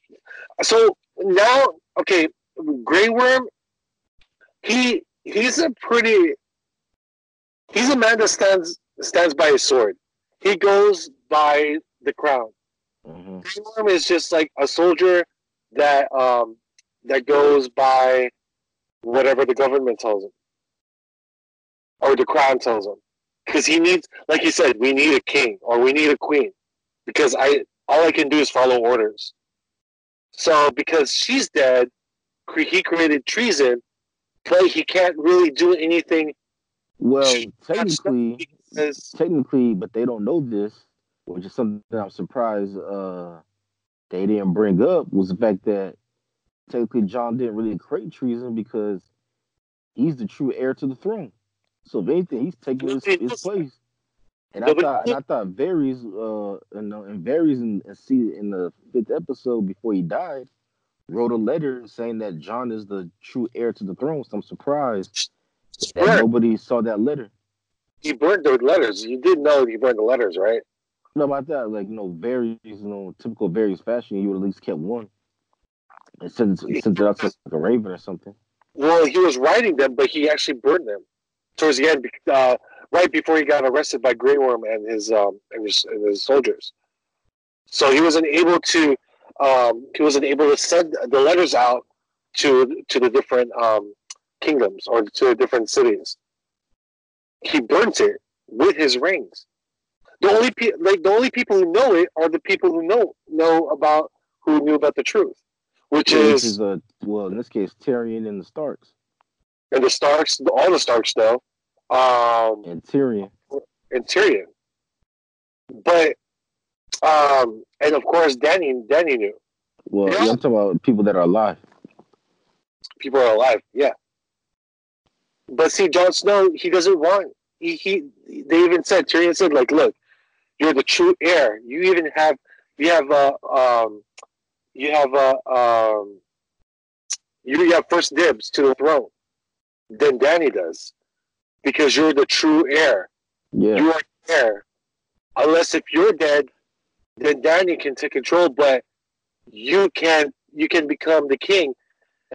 So now, okay, Grey Worm. He he's a pretty. He's a man that stands stands by his sword. He goes by the crown. Mhm. Grey Worm is just like a soldier that um that goes by whatever the government tells him. Or the crown tells him. Because he needs like you said we need a king or we need a queen. Because i all i can do is follow orders. So because she's dead cre- he created treason but he can't really do anything. Well, technically, because technically, but they don't know this, which is something I'm surprised uh, they didn't bring up was the fact that technically Jon didn't really create treason because he's the true heir to the throne. So if anything, he's taking his, his place. And I thought, and I thought Varys, uh, and, and Varys in, in, see, in the fifth episode before he died, wrote a letter saying that Jon is the true heir to the throne. So I'm surprised that nobody saw that letter. he burned the letters you did know he burned the letters right No, about that, like you know, Varys, you know, typical Varys fashion, you would at least kept one and sent it, sent it out to like a raven or something. Well, he was writing them, but he actually burned them towards the end, uh, right before he got arrested by Grey Worm and his um and his, and his soldiers. So he wasn't able to um, he wasn't able to send the letters out to to the different um, kingdoms or to the different cities. He burnt it with his rings. The only pe- like the only people who know it are the people who know know about who knew about the truth, which Yeah, is is uh, well, in this case, Tyrion and the Starks and the Starks, all the Starks though, um, and Tyrion. and Tyrion. But um, and of course Dany, Dany knew Well, yeah, I'm talking about people that are alive. people are alive. Yeah. But see, Jon Snow, he doesn't want. He, he they even said Tyrion said like, look, you're the true heir. You even have you have a um, you have a um, you have first dibs to the throne. Then Dany does, because you're the true heir. Yeah, you are heir. Unless if you're dead, then Dany can take control, but you can you can become the king.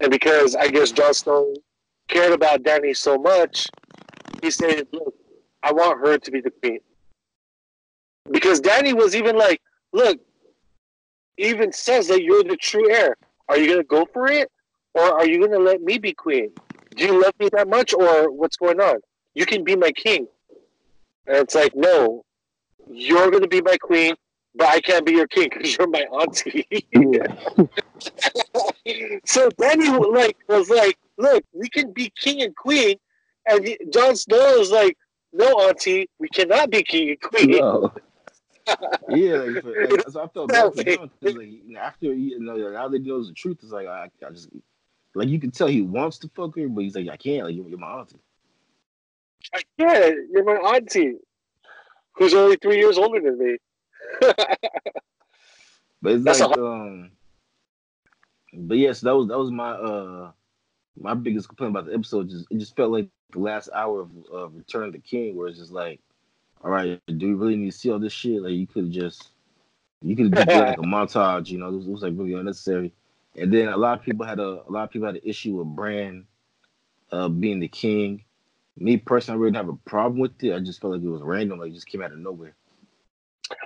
And because I guess Jon Snow cared about Dany so much, he said, Look, I want her to be the queen. Because Dany was even like, Look, even says that you're the true heir. Are you gonna go for it, or are you gonna let me be queen? Do you love me that much, or what's going on? You can be my king. And it's like, no, you're gonna be my queen, but I can't be your king because you're my auntie. [LAUGHS] so Dany like was like, look, we can be king and queen, and Jon Snow is like, no, auntie, we cannot be king and queen. No. Yeah, like, like, so I felt bad for. 'cause, Like, after you know, now they know the truth. It's like I, I just like you can tell he wants to fuck her, but he's like, I can't. Like you're, you're my auntie. I can't. You're my auntie, who's only three years older than me. [LAUGHS] But it's That's a like, um, but yes, that was that was my uh my biggest complaint about the episode. Just it just felt like the last hour of uh, Return of the King, where it's just like, all right, do we really need to see all this shit? Like you could just you could do like a [LAUGHS] montage, you know? It was, it was like really unnecessary. And then a lot of people had a a lot of people had an issue with Bran uh being the king. Me personally, I really didn't have a problem with it. I just felt like it was random, like it just came out of nowhere.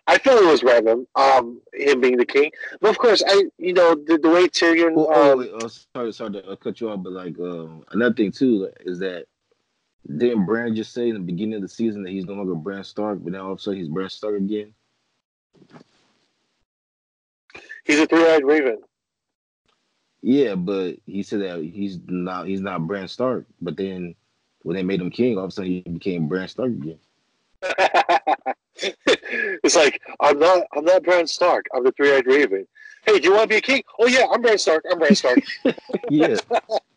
I felt it was random, um, him being the king. But of course, I, you know, the, the way Tyrion, Oh, oh, um, wait, oh, sorry, sorry to cut you off, but like um, another thing too is that didn't Bran just say in the beginning of the season that he's no longer Bran Stark, but now all of a sudden he's Bran Stark again? he's a three-eyed raven. Yeah, but he said that he's not he's not Bran Stark, but then when they made him king, all of a sudden he became Bran Stark again. [LAUGHS] it's like I'm not, I'm not Bran Stark. I'm the three-eyed raven. Hey, do you want to be a king? Oh yeah, I'm Bran Stark. I'm Bran Stark. [LAUGHS] Yeah, [LAUGHS]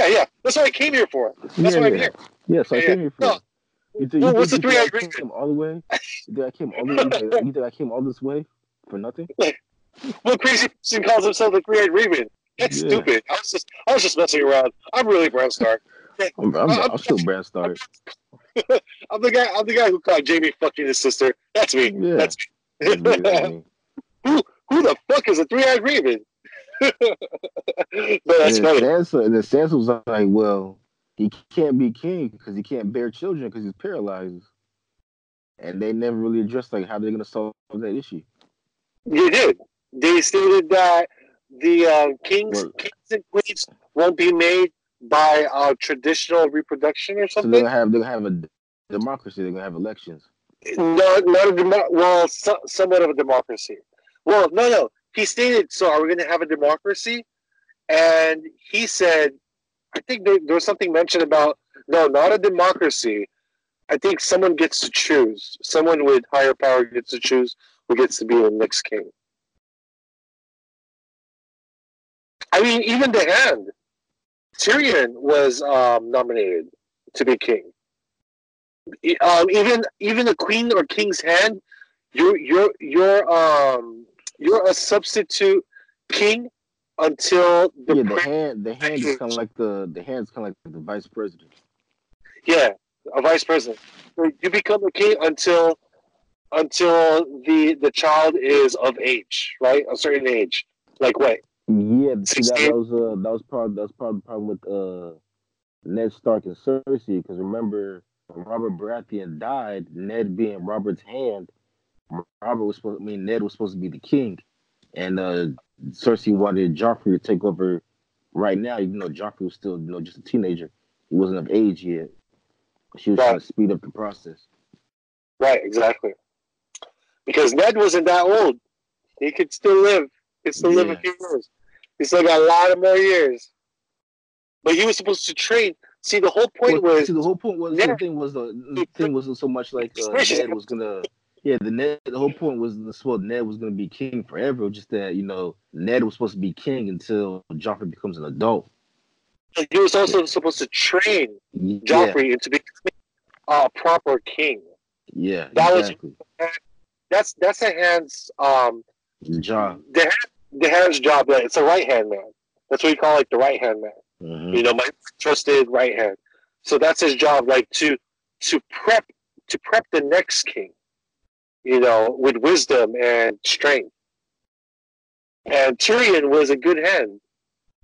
yeah, yeah. That's what I came here for. That's yeah, why I'm yeah. here. yeah. So I Yeah, came here for. no. You think, Well, you what's think, the three-eyed I raven? came all the way? You think I came all the way? You think, I came all this way for nothing? [LAUGHS] What crazy person calls himself the three-eyed raven? That's Yeah. stupid. I was just, I was just messing around. I'm really Bran Stark. [LAUGHS] I'm, I'm, I'm still Bran Stark. [LAUGHS] I'm the guy. I'm the guy who caught Jaime fucking his sister. That's me. Yeah. That's That's me. me, that's me. who who the fuck is a three-eyed raven? [LAUGHS] but that's and funny. Sansa, and then Sansa was like, "Well, he can't be king because he can't bear children because he's paralyzed." And they never really addressed like how they're gonna solve that issue. They did. They stated that the uh, kings, Well- kings and queens won't be made by uh, traditional reproduction or something. So gonna have they're gonna have a democracy. They're gonna have elections. not, not a demo- well, so, somewhat of a democracy. Well, no, no. He stated, so are we going to have a democracy? And he said, I think there, there was something mentioned about, no, not a democracy. I think someone gets to choose. Someone with higher power gets to choose who gets to be the next king. I mean, even the hand. Tyrion was um, nominated to be king. Um, even even the queen or king's hand, you're you're you're um you're a substitute king until the yeah, the hand the hand is kind of like the the hand's kind of like the vice president. yeah a vice president. You become a king until until the the child is of age, right? A certain age. Like what? Yeah, see, that, that was uh that was part that was part of the problem with uh Ned Stark and Cersei because remember when Robert Baratheon died, Ned being Robert's hand, Robert was supposed I mean Ned was supposed to be the king, and uh Cersei wanted Joffrey to take over right now, even though Joffrey was still you know just a teenager, he wasn't of age yet. She was trying to speed up the process. Right, exactly. Because Ned wasn't that old. He could still live. He could still live a few years. He still got a lot of more years. But he was supposed to train. See, the whole point Well, was see, the whole point was the thing was the, the thing wasn't so much like uh, Ned was gonna yeah the Ned the whole point was the well Ned was gonna be king forever just that you know Ned was supposed to be king until Joffrey becomes an adult he was also supposed to train yeah Joffrey into becoming a proper king. yeah That was- exactly That's that's the hand's um job the the hand's job. That it's a right hand man. That's what you call like the right hand man. Mhm. you know my trusted right hand so that's his job like to to prep to prep the next king you know with wisdom and strength. And tyrion was a good hand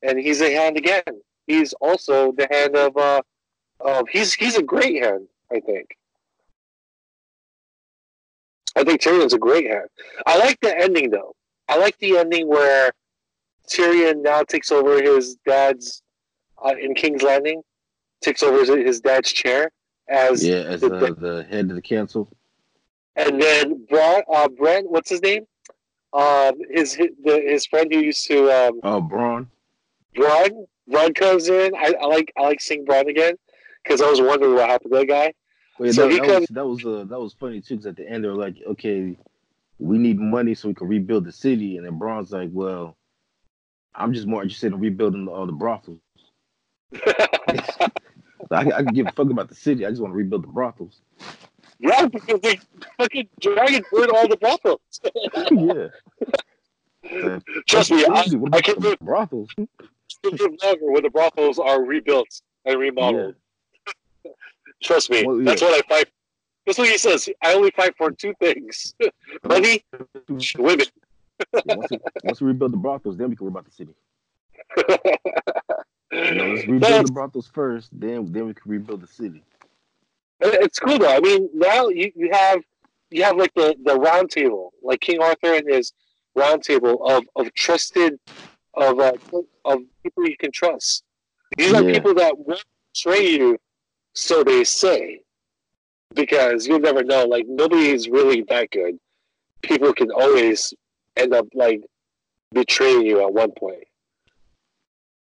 and he's a hand again. He's also the hand of uh of he's he's a great hand i think. I think tyrion's a great hand. I like the ending though. I like the ending where Tyrion now takes over his dad's uh, in King's Landing, takes over his, his dad's chair as Yeah, as the- uh, the head of the council. And then Brent, uh, Brent, what's his name? Um, his his, the, his friend who used to um, Oh, Bronn. Bronn. Bronn comes in. I, I like I like seeing Bronn again because I was wondering what happened to that guy. Wait, So no, he that, comes- was, that was uh, that was funny too. Because at the end they were like, "Okay, we need money so we can rebuild the city," and then Bronn's like, "Well, I'm just more interested in rebuilding all the brothels. [LAUGHS] [LAUGHS] I, I can give a fuck about the city. I just want to rebuild the brothels." Yeah, because they fucking dragon burned all the brothels. yeah. [LAUGHS] Trust me, I, I can the live, brothels. [LAUGHS] live longer when the brothels are rebuilt and remodeled. Trust me, Well, yeah. that's what I fight. That's what he says. I only fight for two things: [LAUGHS] money, women. once, we, once we rebuild the brothels, then we can about the city. You know, let's rebuild That's- the brothels first, then then we can rebuild the city. It's cool though. I mean, now you, you have you have like the the round table, like King Arthur and his round table of of trusted of uh, of people you can trust. These are Yeah. people that won't betray you, so they say, because you'll never know. Like nobody is really that good. People can always end up like betraying you at one point.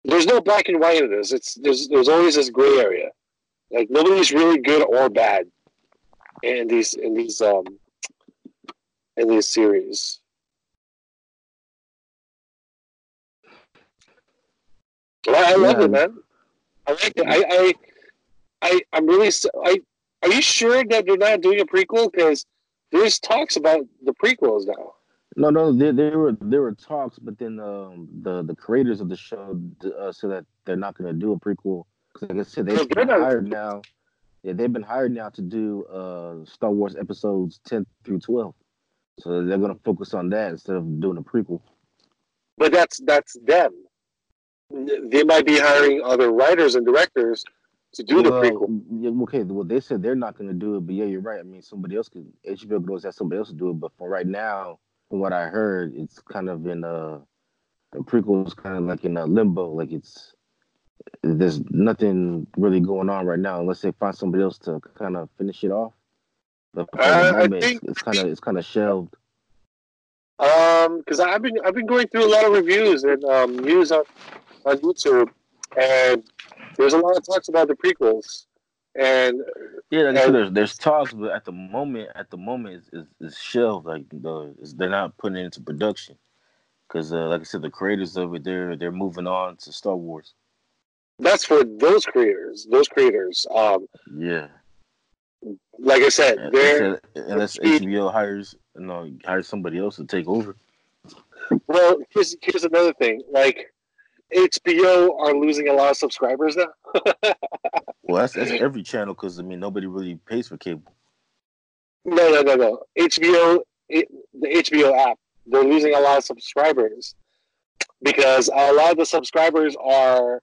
There's no black and white in this. It's there's there's always this gray area. Like nobody's really good or bad in these in these um in these series. Well, I love Yeah. it, man. I like it. I I, I I'm really. I are you sure that they're not doing a prequel? Because there's talks about the prequels now. No, no, there, there were there were talks, but then um, the the creators of the show uh, said that they're not going to do a prequel. I said, they've been hired now. Yeah, they've been hired now to do uh, Star Wars episodes ten through twelve. So they're going to focus on that instead of doing a prequel. But that's that's them. They might be hiring other writers and directors to do the prequel. yeah, okay, well they said they're not going to do it, but yeah, you're right. I mean, somebody else could HBO could always have somebody else to do it, but for right now, from what I heard, it's kind of in uh the prequel is kind of like in a limbo, like it's there's nothing really going on right now unless they find somebody else to kind of finish it off. But Uh, I the moment, it's- think- it's kind of it's kind of shelved. Um, because I've been I've been going through a lot of reviews and um, news on on YouTube, and there's a lot of talks about the prequels, and Yeah, like And- there's there's talks, but at the moment, at the moment, it's, it's, it's shelved. Like the it's, they're not putting it into production because, uh, like I said, the creators of it they're they're moving on to Star Wars. That's for those creators. Those creators, um, Yeah, like I said, And- they're unless, HBO hires you know hires somebody else to take over. well. Here's here's another thing. Like HBO are losing a lot of subscribers now. [LAUGHS] Well, that's that's every channel because I mean nobody really pays for cable. No, no, no, no. HBO, it, the HBO app, they're losing a lot of subscribers because a lot of the subscribers are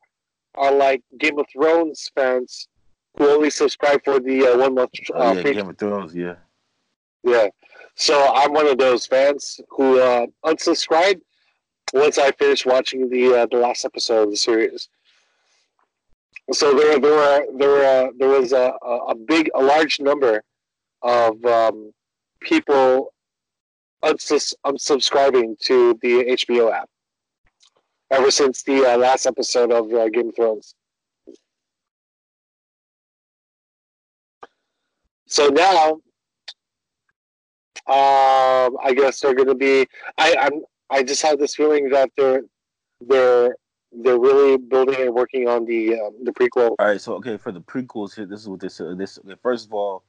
are like Game of Thrones fans who only subscribe for the uh, one month. Uh, Oh yeah, free- Game of Thrones. Yeah, yeah. So I'm one of those fans who uh, unsubscribed once I finished watching the uh, the last episode of the series. So there, there were there were uh, there was a, a a big a large number of um, people unsus- unsubscribing to the HBO app ever since the uh, last episode of uh, Game of Thrones. So now, um, I guess they're going to be. I, I'm. I just have this feeling that they're they're they're really building and working on the um, the prequel. All right, so okay, for the prequels here, this is what they said. This okay, first of all,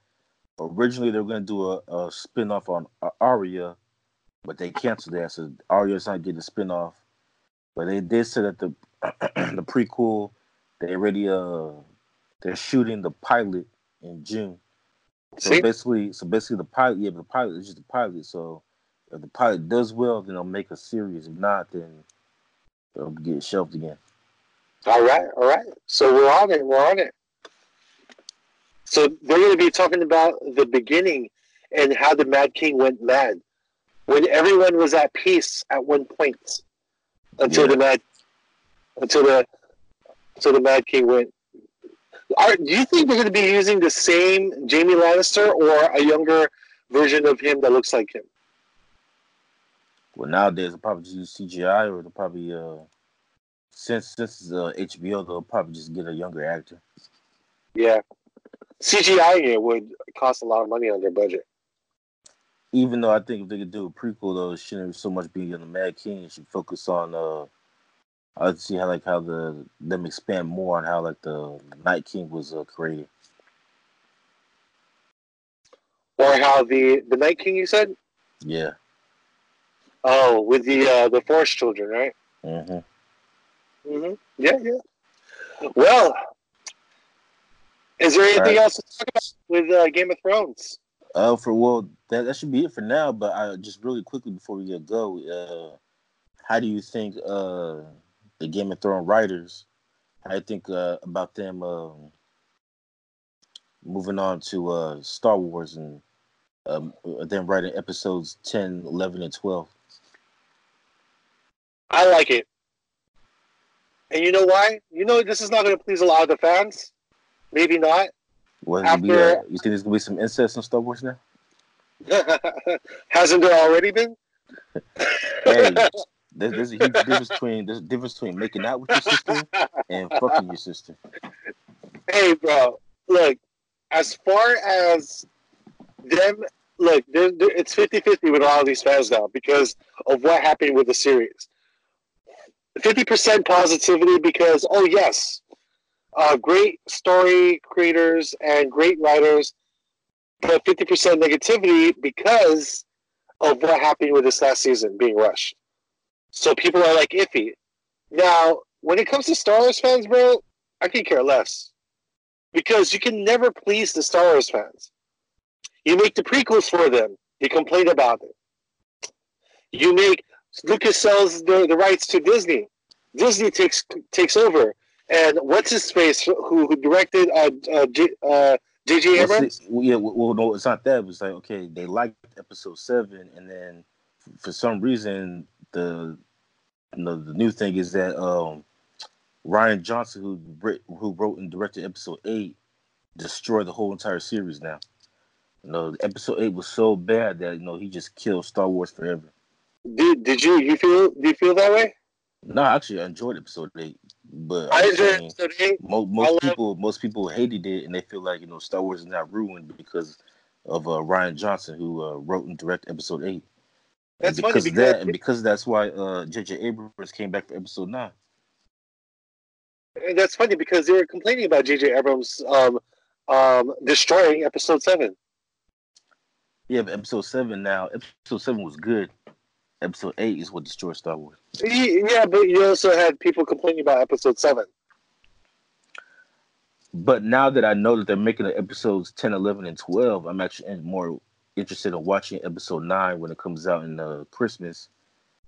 originally they were gonna do a, a spin off on uh, Arya, but they canceled that, so Arya's not getting a spin off. But they did say that the [CLEARS THROAT] the prequel they already uh they're shooting the pilot in June. So See? basically, so basically the pilot, yeah, but the pilot is just the pilot. So if the pilot does well, then they'll make a series. If not, then they'll get shelved again. All right, all right. So we're on it. We're on it. So they're going to be talking about the beginning and how the Mad King went mad. when everyone was at peace at one point until Yeah. the mad until the until the Mad King went. Are, do you think they're going to be using the same Jaime Lannister or a younger version of him that looks like him? Well, nowadays they'll probably just use CGI, or they'll probably uh, since since it's uh, HBO, they'll probably just get a younger actor. Yeah, CGI it would cost a lot of money on their budget. Even though I think if they could do a prequel, though, it shouldn't so much be on the Mad King. It should focus on. uh I'd see how like how the them expand more on how like the Night King was uh, created. Or how the the Night King you said? Yeah. Oh, with the uh, the Forest Children, right? hmm hmm Yeah, yeah. Well, is there anything Alright. else to talk about with uh, Game of Thrones? Uh, for well, that that should be it for now. But I just really quickly before we get go, uh, how do you think uh the Game of Thrones writers? How do you think uh, about them um, moving on to uh Star Wars and um, them writing episodes 10, 11, and twelve? I like it. And you know why? You know this is not going to please a lot of the fans. Maybe not. What gonna be, After- uh, you think there's gonna be some incest in Star Wars now? [LAUGHS] Hasn't there already been? [LAUGHS] Hey, [LAUGHS] there's, there's a huge difference between there's a difference between making out with your sister and fucking your sister. hey, bro, look, as far as them, look, they're, they're- it's 50 50 with all of these fans now because of what happened with the series. 50% positivity because, oh, yes, uh, great story creators and great writers, but 50% negativity because of what happened with this last season being rushed. So people are like iffy. Now, when it comes to Star Wars fans, bro, I could care less because you can never please the Star Wars fans. You make the prequels for them, they complain about it. You make Lucas sells the, the rights to Disney. Disney takes takes over, and what's his face who, who directed uh, uh, J, uh. Abrams? well, yeah, well, no, it's not that. It was like, okay, they liked episode seven, and then for some reason, the you know, the new thing is that um, Rian Johnson, who who wrote and directed episode eight, destroyed the whole entire series. Now, you know, episode eight was so bad that you know he just killed Star Wars forever. Did, did you you feel do you feel that way? No, actually, I enjoyed episode eight, but I enjoyed saying- episode eight. Mo- I most love- people, most people hated it, and they feel like you know Star Wars is not ruined because of uh, Rian Johnson, who uh, wrote and directed Episode Eight. That's and funny because of because- that, and because that's why uh, J.J. Abrams came back for Episode Nine. And that's funny because they were complaining about J.J. Abrams um, um, destroying episode seven. Yeah, but Episode Seven now. Episode Seven was good. Episode Eight is what destroyed Star Wars. Yeah, but you also had people complaining about episode seven. But now that I know that they're making the episodes 10, 11, and 12, I'm actually more interested in watching Episode 9 when it comes out in uh, Christmas.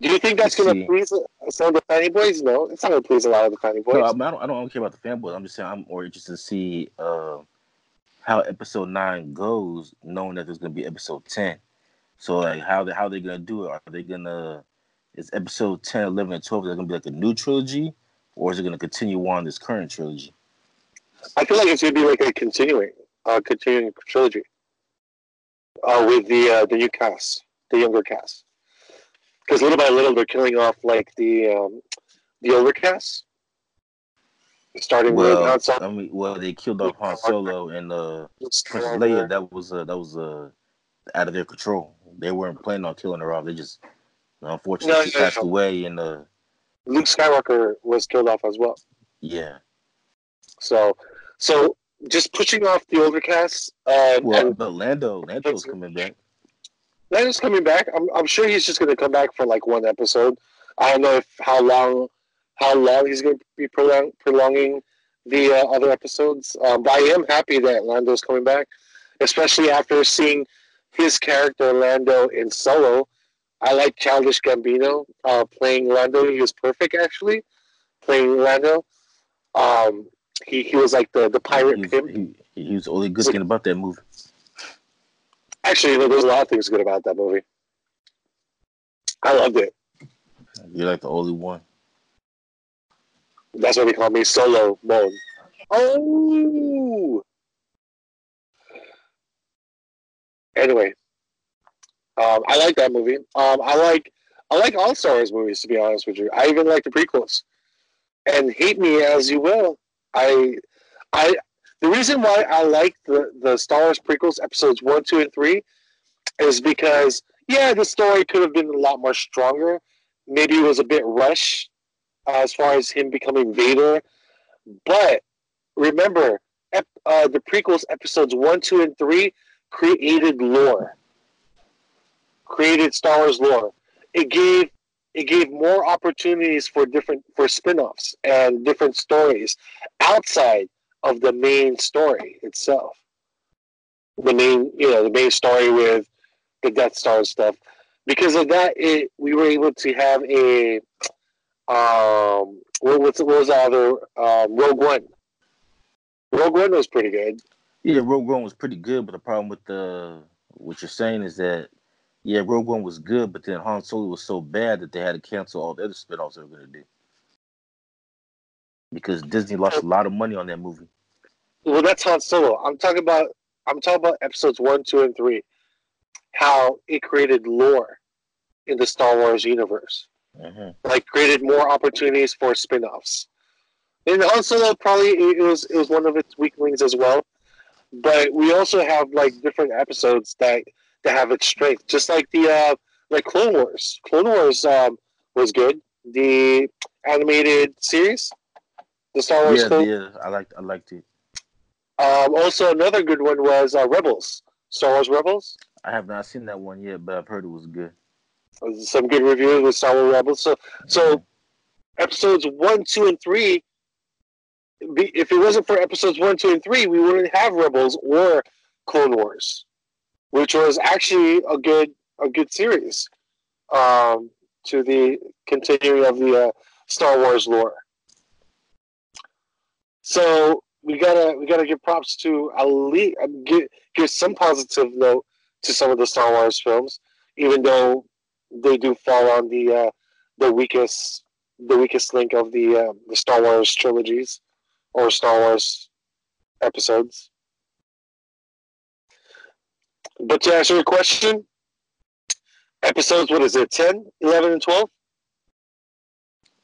Do you think that's going to please some of the fanny boys? No, it's not going to please a lot of the fanny boys. No, I, don't, I don't care about the fanboys. I'm just saying I'm more interested to see uh, how episode nine goes, knowing that there's gonna be episode ten. So like how they how they gonna do it? Are they gonna is episode 10, 11, and 12 is gonna be like a new trilogy, or is it gonna continue on this current trilogy? I feel like it's going to be like a continuing, uh, continuing trilogy uh, with the uh, the new cast, the younger cast. Because little by little, they're killing off like the um, the older cast, starting with Well, Han Solo, I mean, well they killed off Han Solo and uh, Princess Leia. That was uh, that was uh, out of their control. They weren't planning on killing her off. They just unfortunately No, she no, passed no. away and uh, Luke Skywalker was killed off as well. yeah. So, so just pushing off the older cast. Uh, Well, and but Lando, Lando's coming back. Lando's coming back. I'm, I'm sure he's just going to come back for like one episode. I don't know if how long, how long he's going to be prolong, prolonging the uh, other episodes. Um, but I am happy that Lando's coming back, especially after seeing his character Lando in Solo. I like Childish Gambino uh, playing Lando. He was perfect actually, playing Lando. Um, he, he was like the, the pirate He was, pimp. he, he was the only good thing about that movie. Actually, there- there's a lot of things good about that movie. I loved it. You're like the only one. That's why they call me Solo Mode. Oh. Anyway, um, I like that movie. Um, I like I like all Star Wars movies to be honest with you. I even like the prequels. And hate me as you will. I I the reason why I like the the Star Wars prequels episodes one, two, and three is because yeah, the story could have been a lot more stronger. Maybe it was a bit rushed uh, as far as him becoming Vader. But remember, uh, the prequels episodes one, two, and three created lore, created Star Wars lore. It gave it gave more opportunities for different for spin-offs and different stories outside of the main story itself. The main, you know, the main story with the Death Star stuff. Because of that, it we were able to have a um what, what's, what was the other um, Rogue One. Rogue One was pretty good. Yeah, Rogue One was pretty good, but the problem with the what you're saying is that yeah, Rogue One was good, but then Han Solo was so bad that they had to cancel all the other spin-offs they were gonna do. Because Disney lost a lot of money on that movie. Well, that's Han Solo. I'm talking about. I'm talking about episodes one, two, and three. How it created lore in the Star Wars universe, hmm like created more opportunities for spin-offs. And Han Solo probably it was it was one of its weaklings as well. But we also have like different episodes that that have its strength, just like the uh, like Clone Wars. Clone Wars um, was good. The animated series, the Star Wars. Yeah, Clone yeah, I liked I liked it. Um, also, another good one was uh, Rebels. Star Wars Rebels. I have not seen that one yet, but I've heard it was good. Some good reviews with Star Wars Rebels. So, so episodes one, two, and three. Be, if it wasn't for episodes one, two, and three, we wouldn't have Rebels or Clone Wars, which was actually a good a good series um, to the continuing of the uh, Star Wars lore. So we gotta we gotta give props to at least give give some positive note to some of the Star Wars films, even though they do fall on the uh, the weakest the weakest link of the uh, the Star Wars trilogies or Star Wars episodes. But to answer your question, episodes what is it 10, 11, and 12?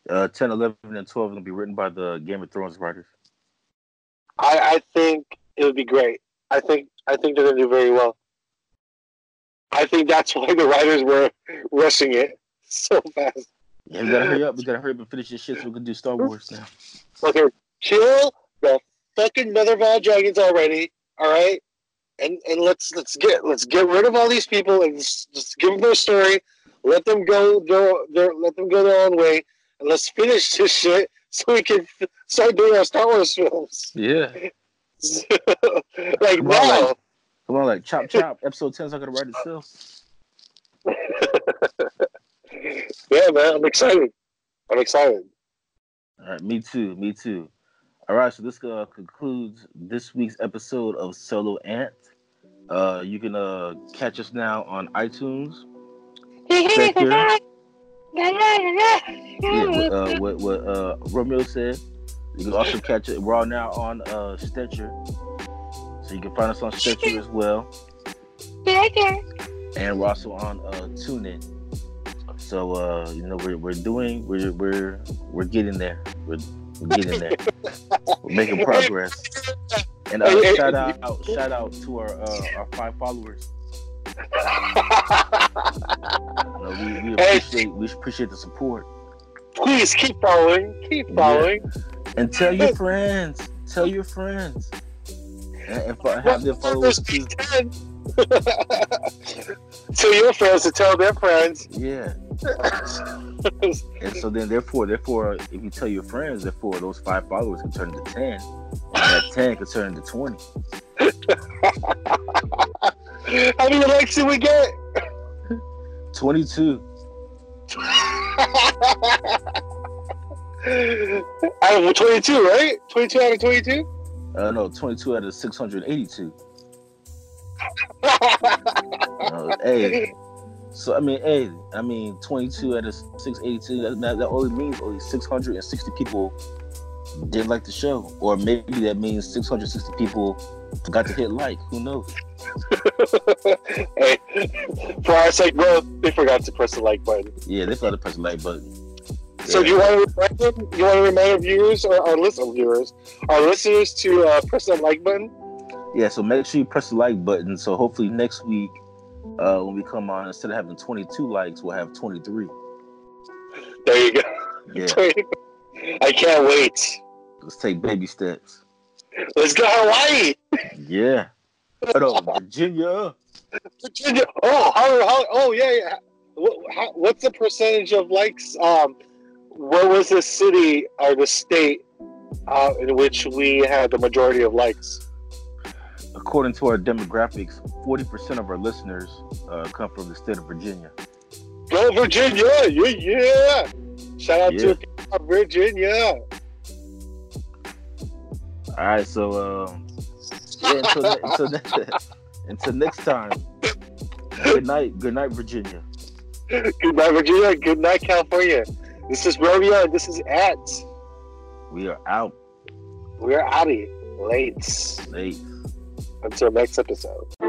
Uh, 10, 11, and 12 will be written by the Game of Thrones writers. I, I think it would be great. I think I think they're gonna do very well. I think that's [LAUGHS] why the writers were rushing it [LAUGHS] so fast. Yeah, we gotta hurry up. We gotta hurry up and finish this shit so we can do Star Wars now. Okay, kill the fucking mother of all dragons already. All right, and and let's let's get let's get rid of all these people and just, just give them their story. Let them go their, their let them go their own way, and let's finish [LAUGHS] this shit so we can start doing our Star Wars films. Yeah. [LAUGHS] like Come on, like- Come on, like chop chop. Episode 10's not gonna write itself. [LAUGHS] yeah, man, I'm excited. I'm excited. All right, me too, me too. All right, so this uh, concludes this week's episode of Solo Ant. Uh, you can uh, catch us now on iTunes. Yeah, what, uh, what, what uh, Romeo said. You can also catch it. We're all now on uh, Stitcher, so you can find us on Stitcher as well, and we're also on uh, TuneIn. So uh, you know we're, we're doing we're we're we're getting there. We're, we're getting there. [LAUGHS] we're making progress. And uh, shout out shout out to our uh, our five followers. Know, [LAUGHS] we, we appreciate we appreciate the support. Please keep following. Keep following. And tell your friends. Tell your friends. And, and have them follow us too. [LAUGHS] Tell your friends to tell their friends. Yeah. And so then therefore, therefore, if you tell your friends, therefore those five followers can turn into ten. And that ten can turn into twenty. How many likes did we get? Twenty-two. [LAUGHS] out of 22, right? 22 out of 22? Uh, no, twenty-two out of six hundred eighty-two. [LAUGHS] Uh, hey, So I mean, hey, I mean, 22 out of 682. That, that, that only means only 660 people did like the show, or maybe that means 660 people forgot to hit like. Who knows? [LAUGHS] hey, for our sake, bro, they forgot to press the like button. Yeah, they forgot to press the like button. So do you want to remind them, you want to remind our viewers or our listener viewers, our listeners to uh, press that like button? Yeah, so make sure you press the like button. So hopefully next week, uh, when we come on, instead of having 22 likes, we'll have 23. There you go. Yeah, [LAUGHS] I can't wait. let's take baby steps. Let's go Hawaii, Yeah. Hold on, [LAUGHS] Virginia. Virginia. Oh, how, how, oh yeah, yeah. What, how, what's the percentage of likes? Um, where was the city or the state uh, in which we had the majority of likes? According to our demographics, 40% of our listeners uh, come from the state of Virginia. Go Virginia! Yeah, yeah. Shout out Yeah. to Virginia. All right, so um, yeah, until, ne- until, ne- [LAUGHS] until next time. Good night, good night, Virginia. Good night, Virginia. Good night, California. This is Romeo. and This is Ant. We are out We're out of here. Late. late. Until next episode.